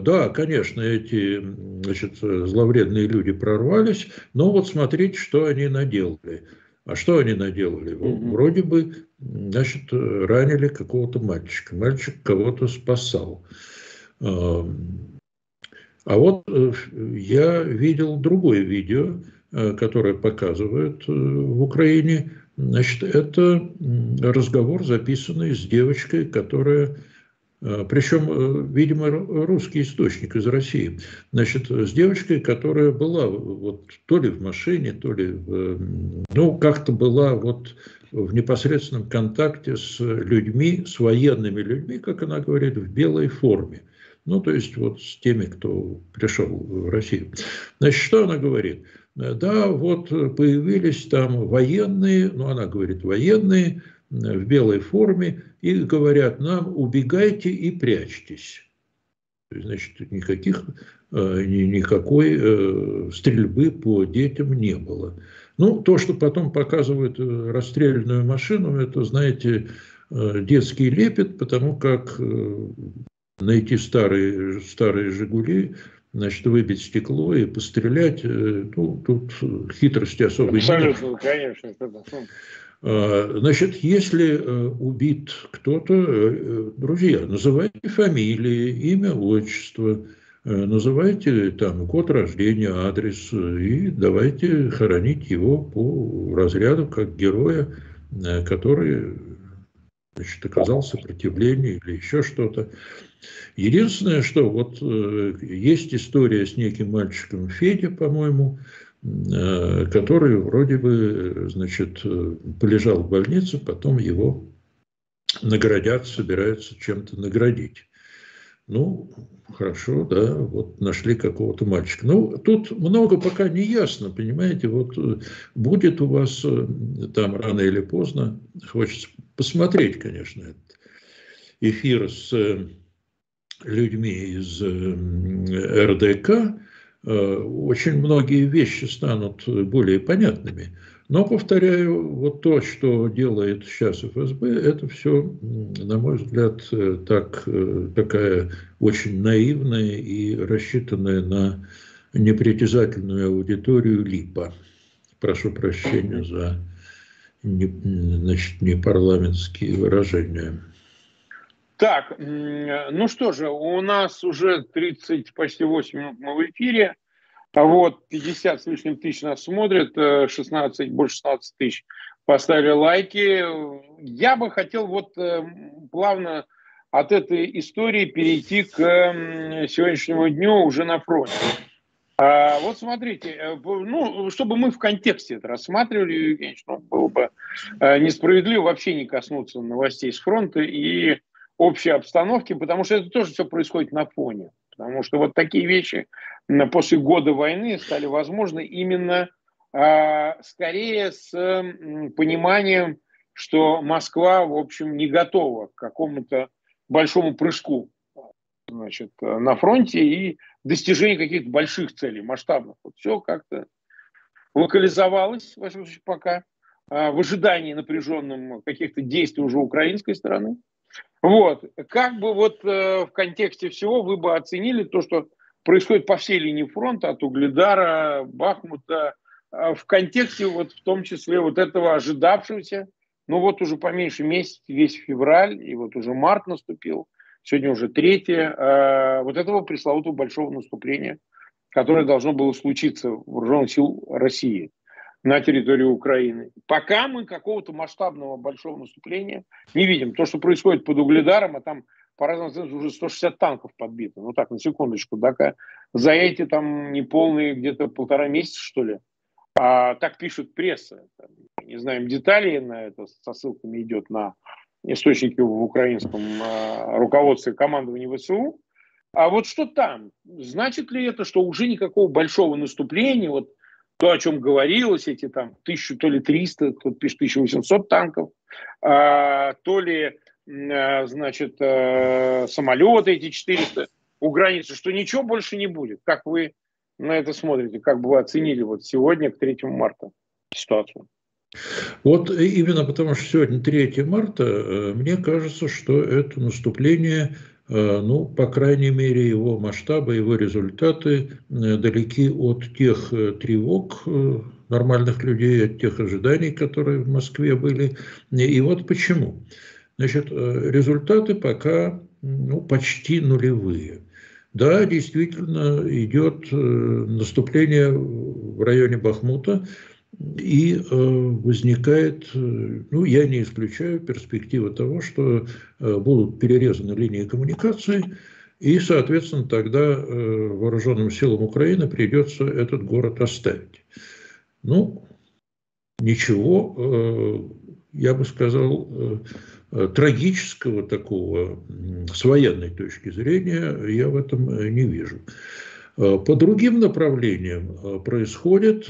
да, конечно, эти значит, зловредные люди прорвались, но вот смотрите, что они наделали. А что они наделали? Mm-hmm. Вроде бы, значит, ранили какого-то мальчика. Мальчик кого-то спасал. А вот э, я видел другое видео, э, которое показывает э, в Украине. Значит, это разговор, записанный с девочкой, которая Причем, э, видимо, русский источник из России. Значит, с девочкой, которая была вот то ли в машине, то ли, ну, как-то была вот в непосредственном контакте с людьми, с военными людьми, как она говорит, в белой форме. Ну, то есть вот с теми, кто пришел в Россию. Значит, что она говорит? Да, вот появились там военные, ну, она говорит, военные, в белой форме и говорят нам убегайте и прячьтесь. Значит, никаких, э, никакой э, стрельбы по детям не было. Ну, то, что потом показывают э, расстрелянную машину, это, знаете, детский лепет, потому как найти старые, старые «Жигули», значит, выбить стекло и пострелять, ну, тут хитрости особой нет. Абсолютно, конечно. А, значит, если э, убит кто-то, э, друзья, называйте фамилии, имя, отчество, э, называйте там год рождения, адрес и давайте хоронить его по разряду как героя, который значит, оказал сопротивление или еще что-то. Единственное, что вот есть история с неким мальчиком Федя, по-моему, Э, который вроде бы, значит, полежал в больнице, потом его наградят, собираются чем-то наградить. Ну, хорошо, да, вот нашли какого-то мальчика. Ну, тут много пока не ясно, понимаете, вот э, будет у вас э, там рано или поздно, хочется посмотреть, конечно, этот эфир с людьми из РДК, Э, очень многие вещи станут более понятными. Но, повторяю, вот то, что делает сейчас ФСБ, это все, на мой взгляд, э, так, э, такая очень наивная и рассчитанная на непритязательную аудиторию липа. Прошу прощения за не, значит, непарламентские выражения. Так, ну что же, у нас уже 30, почти 8 минут мы в эфире. Вот 50 с лишним тысяч нас смотрят, 16, э, больше 16 тысяч поставили лайки. Я бы хотел вот э, плавно от этой истории перейти к сегодняшнему дню уже на фронте. А, вот смотрите, э, ну, чтобы мы в контексте это рассматривали, конечно, было бы несправедливо вообще не коснуться новостей с фронта и общей обстановки, потому что это тоже все происходит на фоне. Потому что вот такие вещи после года войны стали возможны именно э, скорее с пониманием, что Москва, в общем, не готова к какому-то большому прыжку значит, на фронте и достижению каких-то больших целей, масштабных. Вот все как-то локализовалось, во всяком случае, пока, э, в ожидании напряженным каких-то действий уже украинской стороны. Вот. Как бы вот э, в контексте всего вы бы оценили то, что происходит по всей линии фронта, от Угледара, Бахмута, э, в контексте вот в том числе вот этого ожидавшегося, ну вот уже по меньшей месяц, весь февраль, и вот уже март наступил, сегодня уже третье, э, вот этого пресловутого большого наступления, которое должно было случиться в вооруженных сил России на территории Украины. Пока мы какого-то масштабного большого наступления не видим. То, что происходит под Угледаром, а там по разным оценкам уже 160 танков подбито. Ну так, на секундочку. Так, за эти там неполные где-то полтора месяца, что ли. А так пишет пресса. Не знаем деталей на это, со ссылками идет на источники в украинском э, руководстве командования ВСУ. А вот что там? Значит ли это, что уже никакого большого наступления, вот то, о чем говорилось, эти там тысячу, то ли 300, тут пишет 1800 танков, а, то ли, а, значит, а, самолеты эти 400 у границы, что ничего больше не будет. Как вы на это смотрите? Как бы вы оценили вот сегодня, к 3 марта, ситуацию? Вот именно потому, что сегодня 3 марта, э, мне кажется, что это наступление Э, ну, по крайней мере, его масштабы, его результаты э, далеки от тех э, тревог нормальных людей, от тех ожиданий, которые в Москве были. И вот почему. Значит, результаты пока ну, почти нулевые. Да, действительно идет наступление в районе Бахмута, и э, возникает, э, ну, я не исключаю перспективы того, что э, будут перерезаны линии коммуникации, и, соответственно, тогда вооруженным силам Украины придется этот город оставить. Ну, ничего, я бы сказал, трагического такого с военной точки зрения я в этом не вижу. По другим направлениям происходит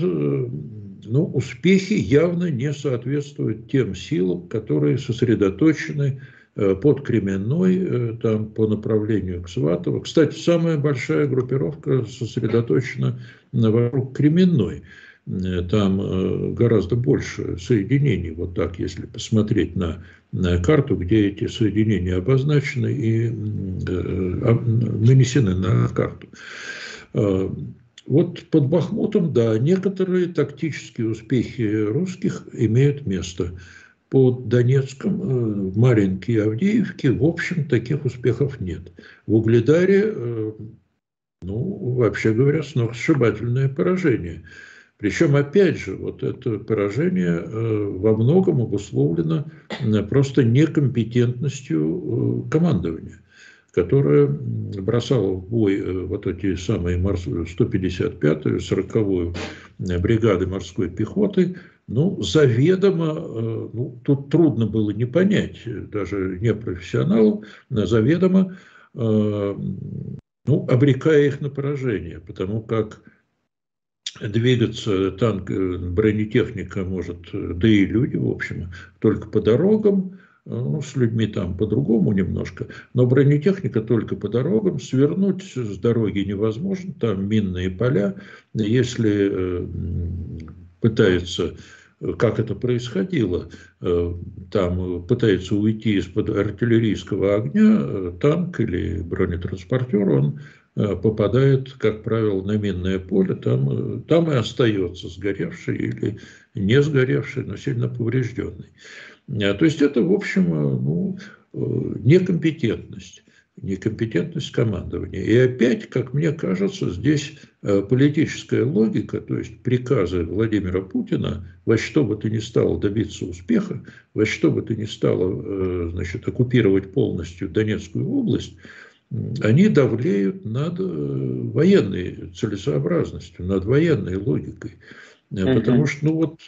но успехи явно не соответствуют тем силам, которые сосредоточены э, под Кременной, э, там, по направлению к Сватово. Кстати, самая большая группировка сосредоточена вокруг Кременной. Э, там гораздо больше соединений, вот так, если посмотреть на, на карту, где эти соединения обозначены и э, нанесены на карту. Вот под Бахмутом, да, некоторые тактические успехи русских имеют место. Под Донецком, э, в Маринке и Авдеевке, в общем, таких успехов нет. В Угледаре, э, ну, вообще говоря, сногсшибательное поражение. Причем, опять же, вот это поражение э, во многом обусловлено просто некомпетентностью командования которая бросала в бой э, вот эти самые 155-ю, 40-ю бригады морской пехоты, ну, заведомо, э, ну, тут трудно было не понять, даже не профессионалу, заведомо, э, ну, обрекая их на поражение, потому как двигаться танк, бронетехника может, да и люди, в общем, только по дорогам, ну, с людьми там по-другому немножко, но бронетехника только по дорогам, свернуть с дороги невозможно, там минные поля, если э, пытается как это происходило, э, там пытается уйти из-под артиллерийского огня э, танк или бронетранспортер, он попадает, как правило, на минное поле, там, там и остается сгоревший или не сгоревший, но сильно поврежденный. А, то есть это, в общем, э, ну, э, некомпетентность некомпетентность командования. И опять, как мне кажется, здесь э, политическая логика, то есть приказы Владимира Путина во что бы то ни стало добиться успеха, во что бы то ни стало значит, оккупировать полностью Донецкую область, они давлеют над военной целесообразностью, над военной логикой. Потому что, ну вот,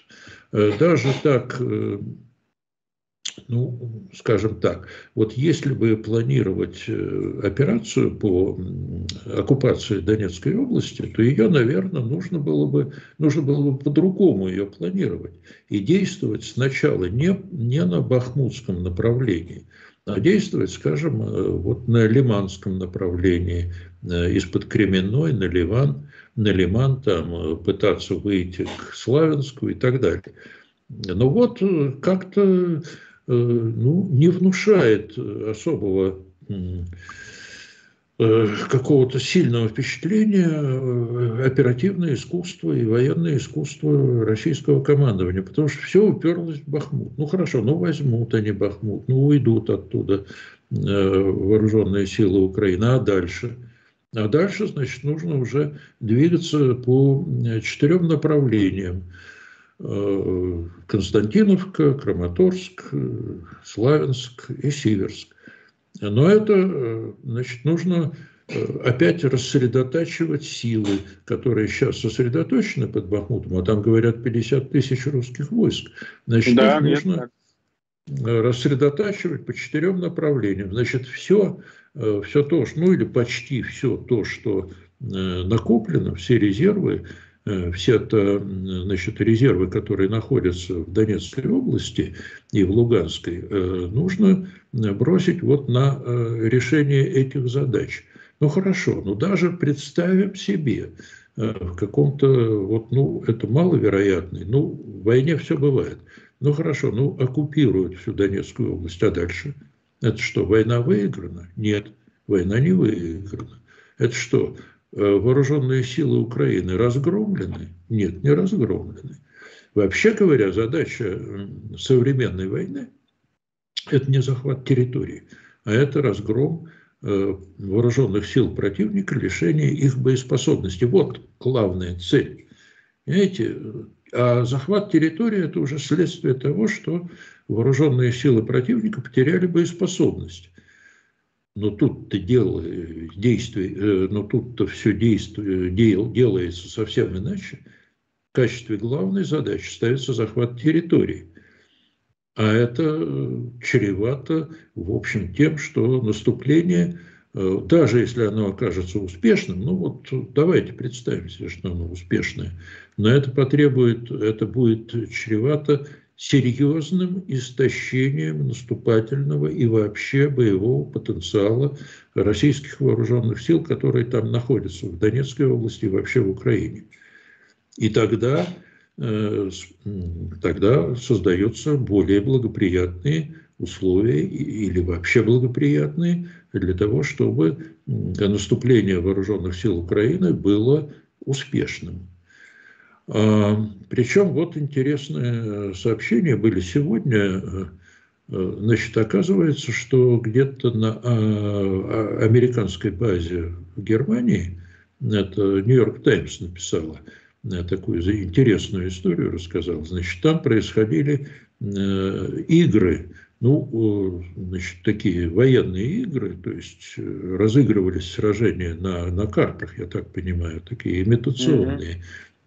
даже так ну, скажем так, вот если бы планировать э, операцию по оккупации Донецкой области, то ее, наверное, нужно было бы, нужно было бы по-другому ее планировать и действовать сначала не, не на Бахмутском направлении, а действовать, скажем, э, вот на Лиманском направлении, э, из-под Кременной на Ливан, на Лиман, там пытаться выйти к Славянску и так далее. Но вот как-то ну, не внушает особого э, какого-то сильного впечатления э, оперативное искусство и военное искусство российского командования, потому что все уперлось в Бахмут. Ну хорошо, ну возьмут они Бахмут, ну уйдут оттуда вооруженные силы Украины, а дальше? А дальше, значит, нужно уже двигаться по четырем направлениям. Э, Константиновка, Краматорск, Славянск и Сиверск. Но это, э, значит, нужно э, опять рассредотачивать силы, которые сейчас сосредоточены под Бахмутом, а там, говорят, 50 тысяч русских войск. Значит, да, нужно рассредотачивать по четырем направлениям. Значит, все, все то, ну или почти все то, что накоплено, все резервы, э, все это, значит, резервы, которые находятся в Донецкой области и в Луганской, э, нужно бросить вот на решение этих задач. Ну хорошо, ну даже представим себе, в каком-то, вот, ну, это маловероятный, ну, в войне все бывает. Ну хорошо, ну оккупируют всю Донецкую область, а дальше? Это что, война выиграна? Нет, война не выиграна. Это что, э, вооруженные силы Украины разгромлены? Нет, не разгромлены. Вообще говоря, задача современной войны – это не захват территории, а это разгром э, вооруженных сил противника, лишение их боеспособности. Вот главная цель. Понимаете, а захват территории – это уже следствие того, что вооруженные силы противника потеряли боеспособность. Но тут-то дело, действие, э, но тут-то все действие, дел, делается совсем иначе. В качестве главной задачи ставится захват территории. А это э, чревато, в общем, тем, что наступление, э, даже если оно окажется успешным, ну вот давайте представим себе, что оно успешное, но это потребует, это будет чревато серьезным истощением наступательного и вообще боевого потенциала российских вооруженных сил, которые там находятся в Донецкой области и вообще в Украине. И тогда, э, тогда создаются более благоприятные условия или вообще благоприятные для того, чтобы наступление вооруженных сил Украины было успешным. Причем вот интересные сообщения были сегодня. Э, э, значит, оказывается, что где-то на а, а, американской базе в Германии, это Нью-Йорк Таймс написала, э, такую интересную историю рассказал. Значит, там происходили игры, ну, значит, такие военные игры, то есть разыгрывались сражения на, на картах, я так понимаю, такие имитационные. Э,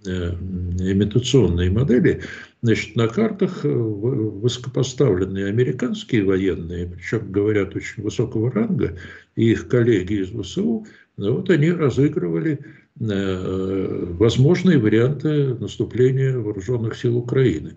имитационные модели, значит, на картах э, высокопоставленные американские военные, причем говорят очень высокого ранга, и их коллеги из ВСУ, ну, вот они разыгрывали э, возможные варианты наступления вооруженных сил Украины.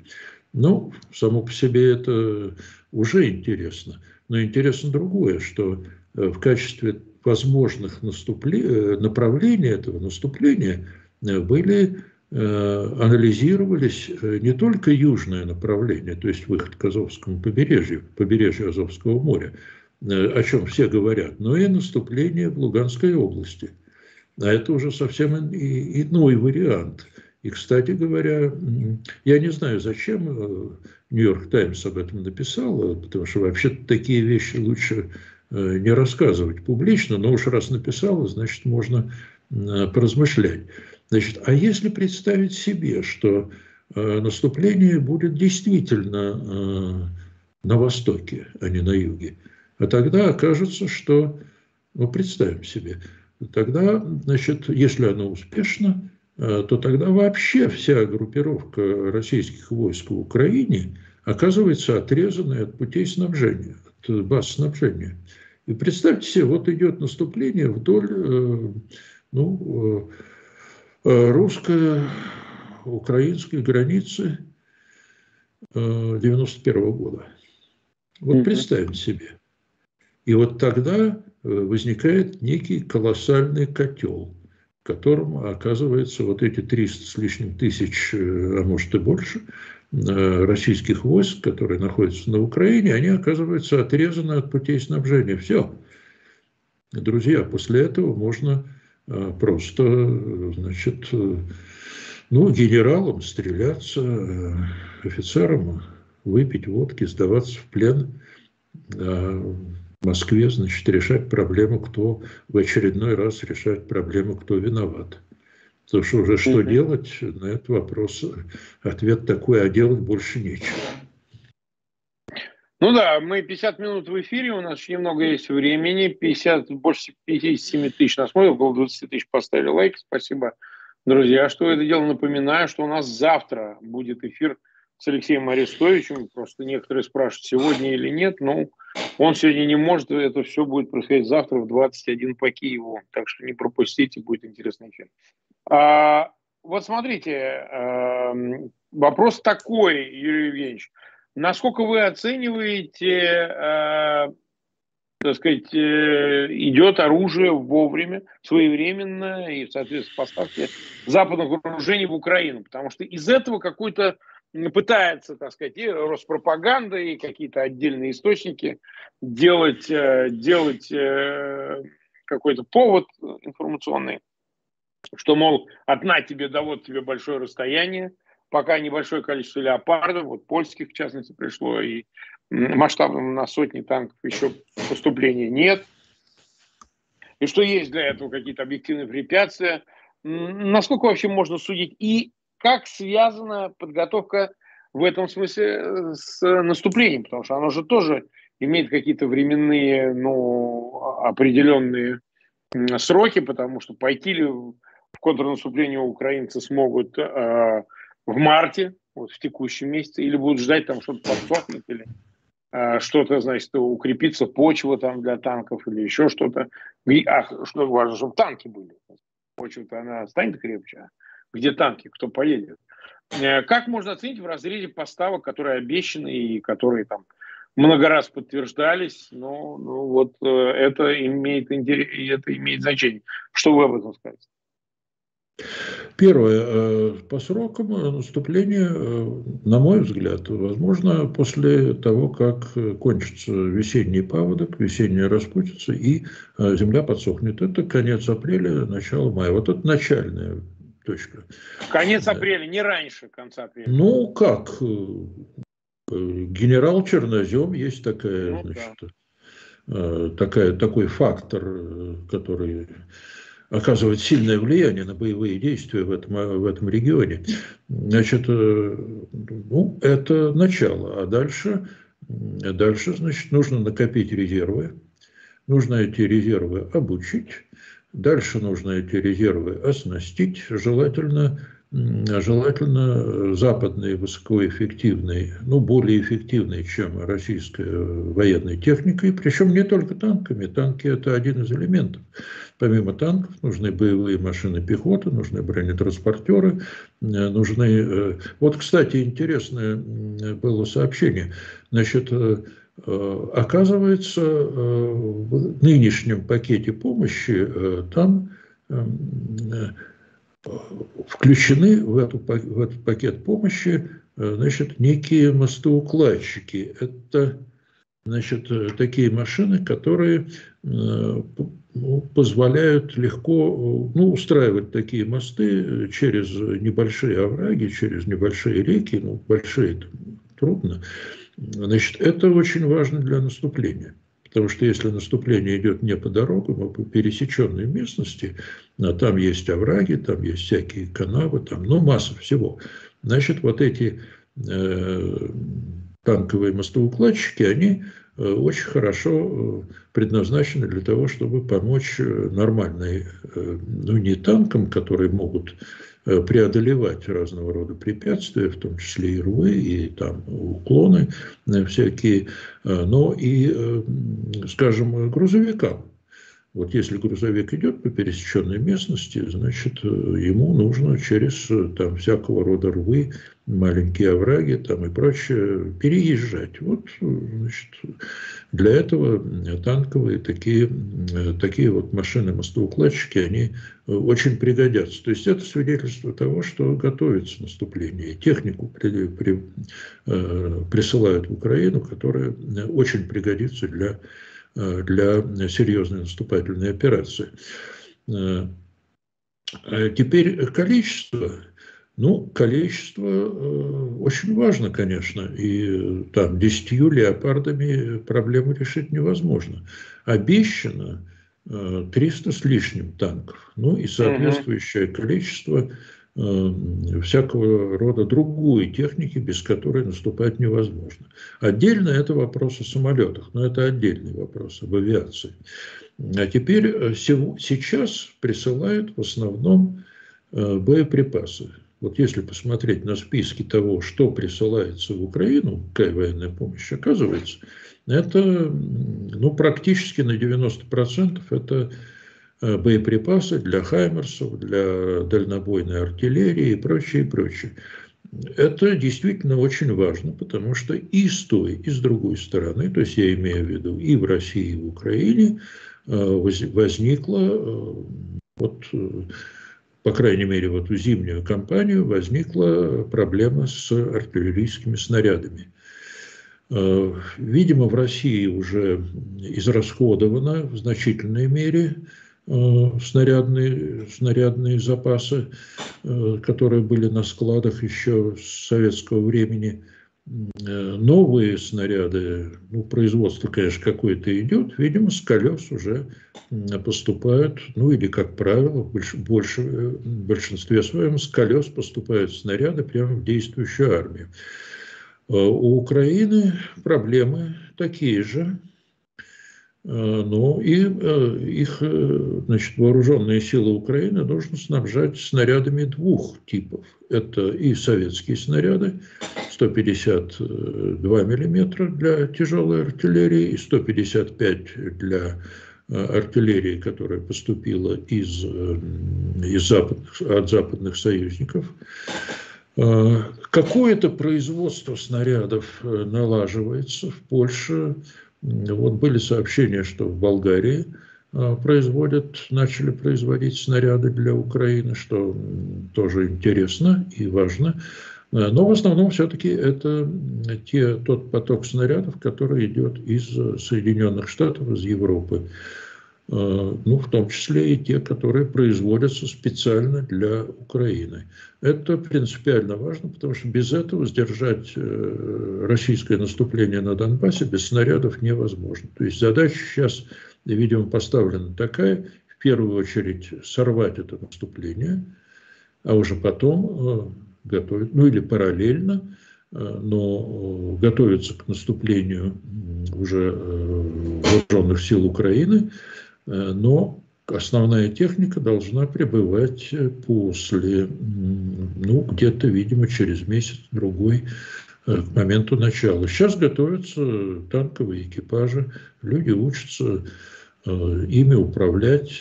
Ну, само по себе это уже интересно. Но интересно другое, что в качестве возможных наступле... направлений этого наступления были Э, анализировались э, не только южное направление, то есть выход к Азовскому побережью, побережью Азовского моря, э, о чем все говорят, но и наступление в Луганской области. А это уже совсем иной вариант. И, кстати говоря, я не знаю, зачем Нью-Йорк Таймс об этом написал, потому что вообще такие вещи лучше не рассказывать публично, но уж раз написала, значит, можно поразмышлять. Значит, а если представить себе, что э, наступление будет действительно э, на востоке, а не на юге, а тогда окажется, что, ну, представим себе, тогда, значит, если оно успешно, э, то тогда вообще вся группировка российских войск в Украине оказывается отрезанной от путей снабжения, от баз снабжения. И представьте себе, вот идет наступление вдоль, э, ну, э, русско-украинской границы 91 э, года. Вот представим себе. И вот тогда э, возникает некий колоссальный котел, в котором оказывается вот эти 300 с лишним тысяч, а может и больше, российских войск, которые находятся на Украине, они оказываются отрезаны от путей снабжения. Все. Друзья, после этого можно просто, значит, ну, генералам стреляться, э, офицерам выпить водки, сдаваться в плен, а в Москве, значит, решать проблему, кто в очередной раз решает проблему, кто виноват. Потому что уже что делать, на этот вопрос ответ такой, а делать больше нечего. Ну да, мы 50 минут в эфире, у нас немного есть времени. 50, больше 57 тысяч нас смотрят, около 20 тысяч поставили лайк. Спасибо, друзья, что это дело. Напоминаю, что у нас завтра будет эфир с Алексеем Арестовичем. Просто некоторые спрашивают, сегодня или нет. Ну, он сегодня не может, это все будет происходить завтра в 21 по Киеву. Так что не пропустите, будет интересный эфир. А, вот смотрите, эм, вопрос такой, Юрий Евгеньевич. Насколько вы оцениваете, э, так сказать, э, идет оружие вовремя, своевременно и в соответствии с поставки западных вооружений в Украину? Потому что из этого какой-то пытается, так сказать, и Роспропаганда, и какие-то отдельные источники делать, э, делать какой-то повод информационный, что, мол, от на тебе да вот тебе большое расстояние, пока небольшое количество леопардов, вот польских в частности пришло, и масштабом на сотни танков еще поступления нет. И что есть для этого какие-то объективные препятствия. Насколько вообще можно судить? И как связана подготовка в этом смысле э, с наступлением? Потому что оно же тоже имеет какие-то временные, ну, определенные сроки, потому что пойти ли в контрнаступление украинцы смогут э, в марте, вот в текущем месяце, или будут ждать там что-то подсохнет, или э, что-то, значит, укрепится почва там для танков, или еще что-то. А, что важно, чтобы танки были. Почва-то она станет крепче, а где танки, кто поедет. Э, как можно оценить в разрезе поставок, которые обещаны и которые там много раз подтверждались, но ну, вот э, это имеет интерес, это имеет значение. Что вы об этом скажете? Первое. Э, по срокам наступления, э, на мой взгляд, возможно, после того, как кончится весенний паводок, весенняя распутица и земля подсохнет. Это конец апреля, начало мая. Вот это начальная точка. Конец апреля, не раньше конца апреля. Ну, как? Генерал Чернозем есть такая, ну, значит, да. Э, такая, такой фактор, э, который оказывает сильное влияние на боевые действия в этом, в этом регионе. Значит, э, ну, это начало. А дальше, дальше, значит, нужно накопить резервы. Нужно эти резервы обучить. Дальше нужно эти резервы оснастить, желательно желательно западные высокоэффективные, ну, более эффективные, чем российская военной техникой, причем не только танками. Танки – это один из элементов. Помимо танков нужны боевые машины пехоты, нужны бронетранспортеры, нужны... Э, вот, кстати, интересное было сообщение. Значит, э, оказывается, э, в нынешнем пакете помощи там включены в, эту, в этот пакет помощи э, значит, некие мостоукладчики. Это значит, э, такие машины, которые э, ну, позволяют легко ну, устраивать такие мосты через небольшие овраги, через небольшие реки, ну, большие трудно. Значит, это очень важно для наступления. Потому что если наступление идет не по дорогам, а по пересеченной местности, а там есть овраги, там есть всякие канавы, там, ну, масса всего. Значит, вот эти э, танковые мостоукладчики, они э, очень хорошо э, предназначены для того, чтобы помочь э, нормальной, ну не танкам, которые могут преодолевать разного рода препятствия, в том числе и рвы, и там уклоны э, всякие, э, но и, скажем, грузовикам. Вот если грузовик идет по пересеченной местности, значит, ему нужно через там всякого рода рвы, маленькие овраги там и прочее переезжать. Вот, значит, для этого танковые такие, такие вот машины-мостоукладчики, они очень пригодятся. То есть это свидетельство того, что готовится наступление. Технику при, при, э, присылают в Украину, которая очень пригодится для Э, для серьезной наступательной операции. Э, а теперь количество. Ну, количество э, очень важно, конечно, и там десятью леопардами проблему решить невозможно. Обещано 300 с лишним танков, ну и соответствующее количество Э, всякого рода другой техники, без которой наступать невозможно. Отдельно это вопрос о самолетах, но это отдельный вопрос об авиации. А теперь э, сейчас присылают в основном э, боеприпасы. Вот если посмотреть на списки того, что присылается в Украину, какая военная помощь, оказывается, это ну, практически на 90% это боеприпасы для хаймерсов, для дальнобойной артиллерии и прочее, и прочее. Это действительно очень важно, потому что и с той, и с другой стороны, то есть я имею в виду и в России, и в Украине, возникла вот по крайней мере, в эту зимнюю кампанию возникла проблема с артиллерийскими снарядами. Э, видимо, в России уже израсходовано в значительной мере э, снарядные, снарядные запасы, э, которые были на складах еще с советского времени. Новые снаряды, ну, производство, конечно, какое-то идет, видимо, с колес уже поступают, ну, или, как правило, в больш, больше, в большинстве своем с колес поступают снаряды прямо в действующую армию. Э, у Украины проблемы такие же, э, но и э, их значит, вооруженные силы Украины нужно снабжать снарядами двух типов. Это и советские снаряды 152 миллиметра для тяжелой артиллерии и 155 для артиллерии, которая поступила из, из западных, от западных союзников. Э, какое-то производство снарядов э, налаживается в Польше. Вот были сообщения, что в Болгарии э, производят, начали производить снаряды для Украины, что тоже интересно и важно. Но в основном все-таки это те, тот поток снарядов, который идет из Соединенных Штатов, из Европы. Э, ну, в том числе и те, которые производятся специально для Украины. Это принципиально важно, потому что без этого сдержать э, российское наступление на Донбассе без снарядов невозможно. То есть задача сейчас, видимо, поставлена такая, в первую очередь сорвать это наступление, а уже потом э, готовить, ну или параллельно, но готовиться к наступлению уже вооруженных сил Украины – но основная техника должна прибывать э, после, ну, где-то, видимо, через месяц-другой э, к моменту начала. Сейчас готовятся танковые экипажи, люди учатся ими управлять.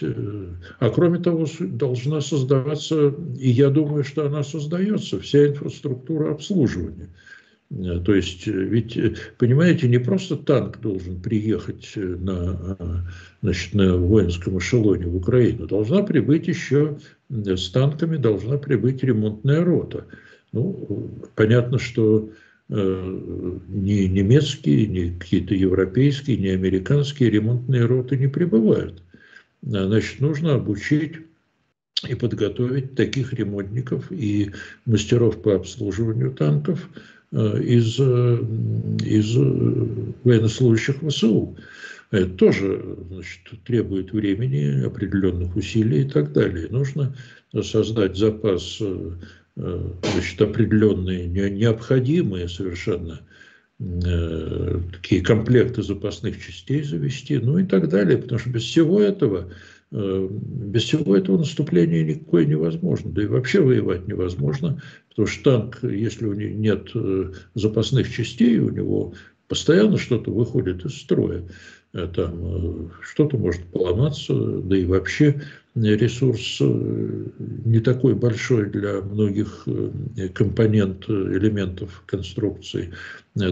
А кроме того, должна создаваться, и я думаю, что она создается, вся инфраструктура обслуживания – Э, то есть, э, ведь, э, понимаете, не просто танк должен приехать на, значит, на воинском эшелоне в Украину. Должна прибыть еще, с танками должна прибыть ремонтная рота. Ну, понятно, что э, ни немецкие, ни какие-то европейские, ни американские ремонтные роты не прибывают. Значит, нужно обучить и подготовить таких ремонтников и мастеров по обслуживанию танков – Э, из, э, из военнослужащих ВСУ. Это тоже значит, требует времени, определенных усилий и так далее. Нужно создать запас э, значит, определенные, необходимые совершенно такие комплекты запасных частей завести, ну и так далее. Потому что без всего этого Э, без всего этого наступления никакое невозможно. Да и вообще воевать невозможно, потому что танк, если у него нет э, запасных частей, у него постоянно что-то выходит из строя. Э, там что-то может поломаться, да и вообще ресурс не такой большой для многих компонент, элементов конструкции.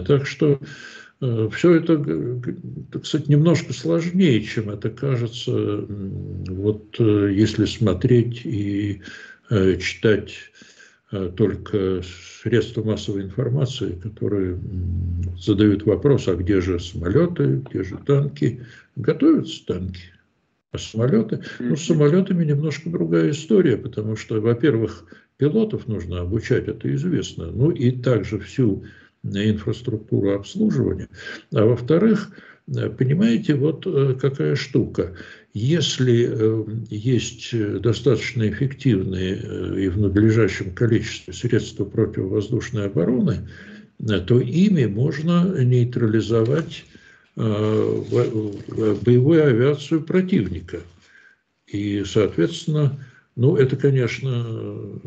Так что Э, Все это, кстати, немножко сложнее, чем это кажется, вот э, если смотреть и э, читать только средства массовой информации, которые задают вопрос, а где же самолеты, где же танки. Готовятся танки, а самолеты? Ну, с самолетами немножко другая история, потому что, во-первых, пилотов нужно обучать, это известно, ну и также всю инфраструктуру обслуживания. А во-вторых, понимаете, вот э, какая штука. Если э, есть достаточно эффективные э, и в надлежащем количестве средства противовоздушной обороны, то ими можно нейтрализовать боевую авиацию противника. И, соответственно, ну, это, конечно,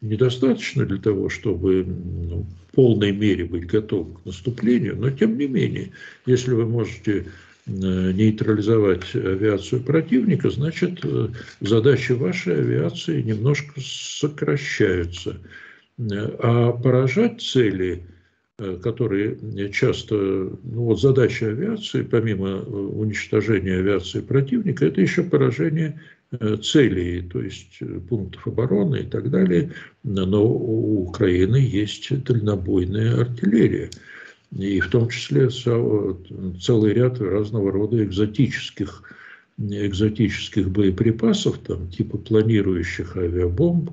недостаточно для того, чтобы ну, в полной мере быть готовым к наступлению, но тем не менее, если вы можете нейтрализовать авиацию противника, значит, задачи вашей авиации немножко сокращаются. А поражать цели, которые часто, ну вот задача авиации, помимо уничтожения авиации противника, это еще поражение Э, целей, то есть э, пунктов обороны и так далее, но у Украины есть дальнобойная артиллерия. И в том числе целый ряд разного рода экзотических, экзотических боеприпасов, там, типа планирующих авиабомб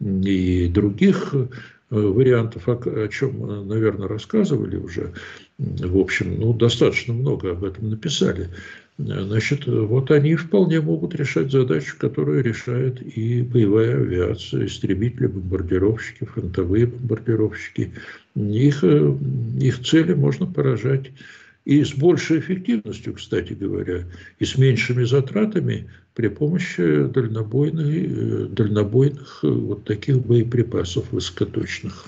и других э, вариантов, о, чем, наверное, рассказывали уже. В общем, ну, достаточно много об этом написали. Значит, вот они вполне могут решать задачу, которую решает и боевая авиация, истребители, бомбардировщики, фронтовые бомбардировщики. Их, э, их цели можно поражать и с большей эффективностью, кстати говоря, и с меньшими затратами при помощи дальнобойных, э, дальнобойных э, вот таких боеприпасов высокоточных.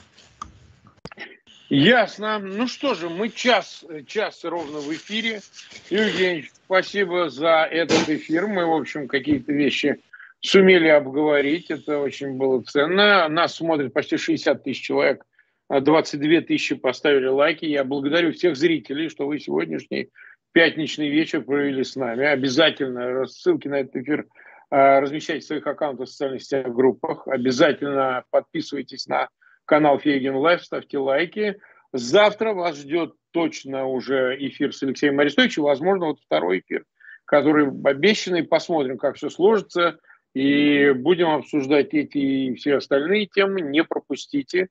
Ясно. Ну что же, мы час, час ровно в эфире. Евгений, спасибо за этот эфир. Мы, в общем, какие-то вещи сумели обговорить. Это очень было ценно. Нас смотрит почти 60 тысяч человек. 22 тысячи поставили лайки. Я благодарю всех зрителей, что вы сегодняшний пятничный вечер провели с нами. Обязательно ссылки на этот эфир а, размещайте в своих аккаунтах в социальных сетях, группах. Обязательно подписывайтесь на канал Фейгин Live, ставьте лайки. Завтра вас ждет точно уже эфир с Алексеем Арестовичем, возможно, вот второй эфир, который обещанный. Посмотрим, как все сложится. И будем обсуждать эти и все остальные темы. Не пропустите.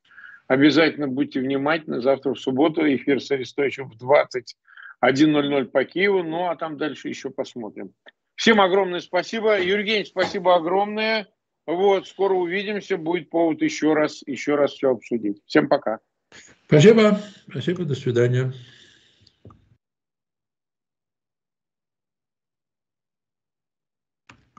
Обязательно будьте внимательны. Завтра в субботу эфир с Арестовичем в 21.00 по Киеву. Ну, а там дальше еще посмотрим. Всем огромное спасибо. Евгений, спасибо огромное. Вот, скоро увидимся, будет повод еще раз, еще раз все обсудить. Всем пока. Спасибо, спасибо, до свидания.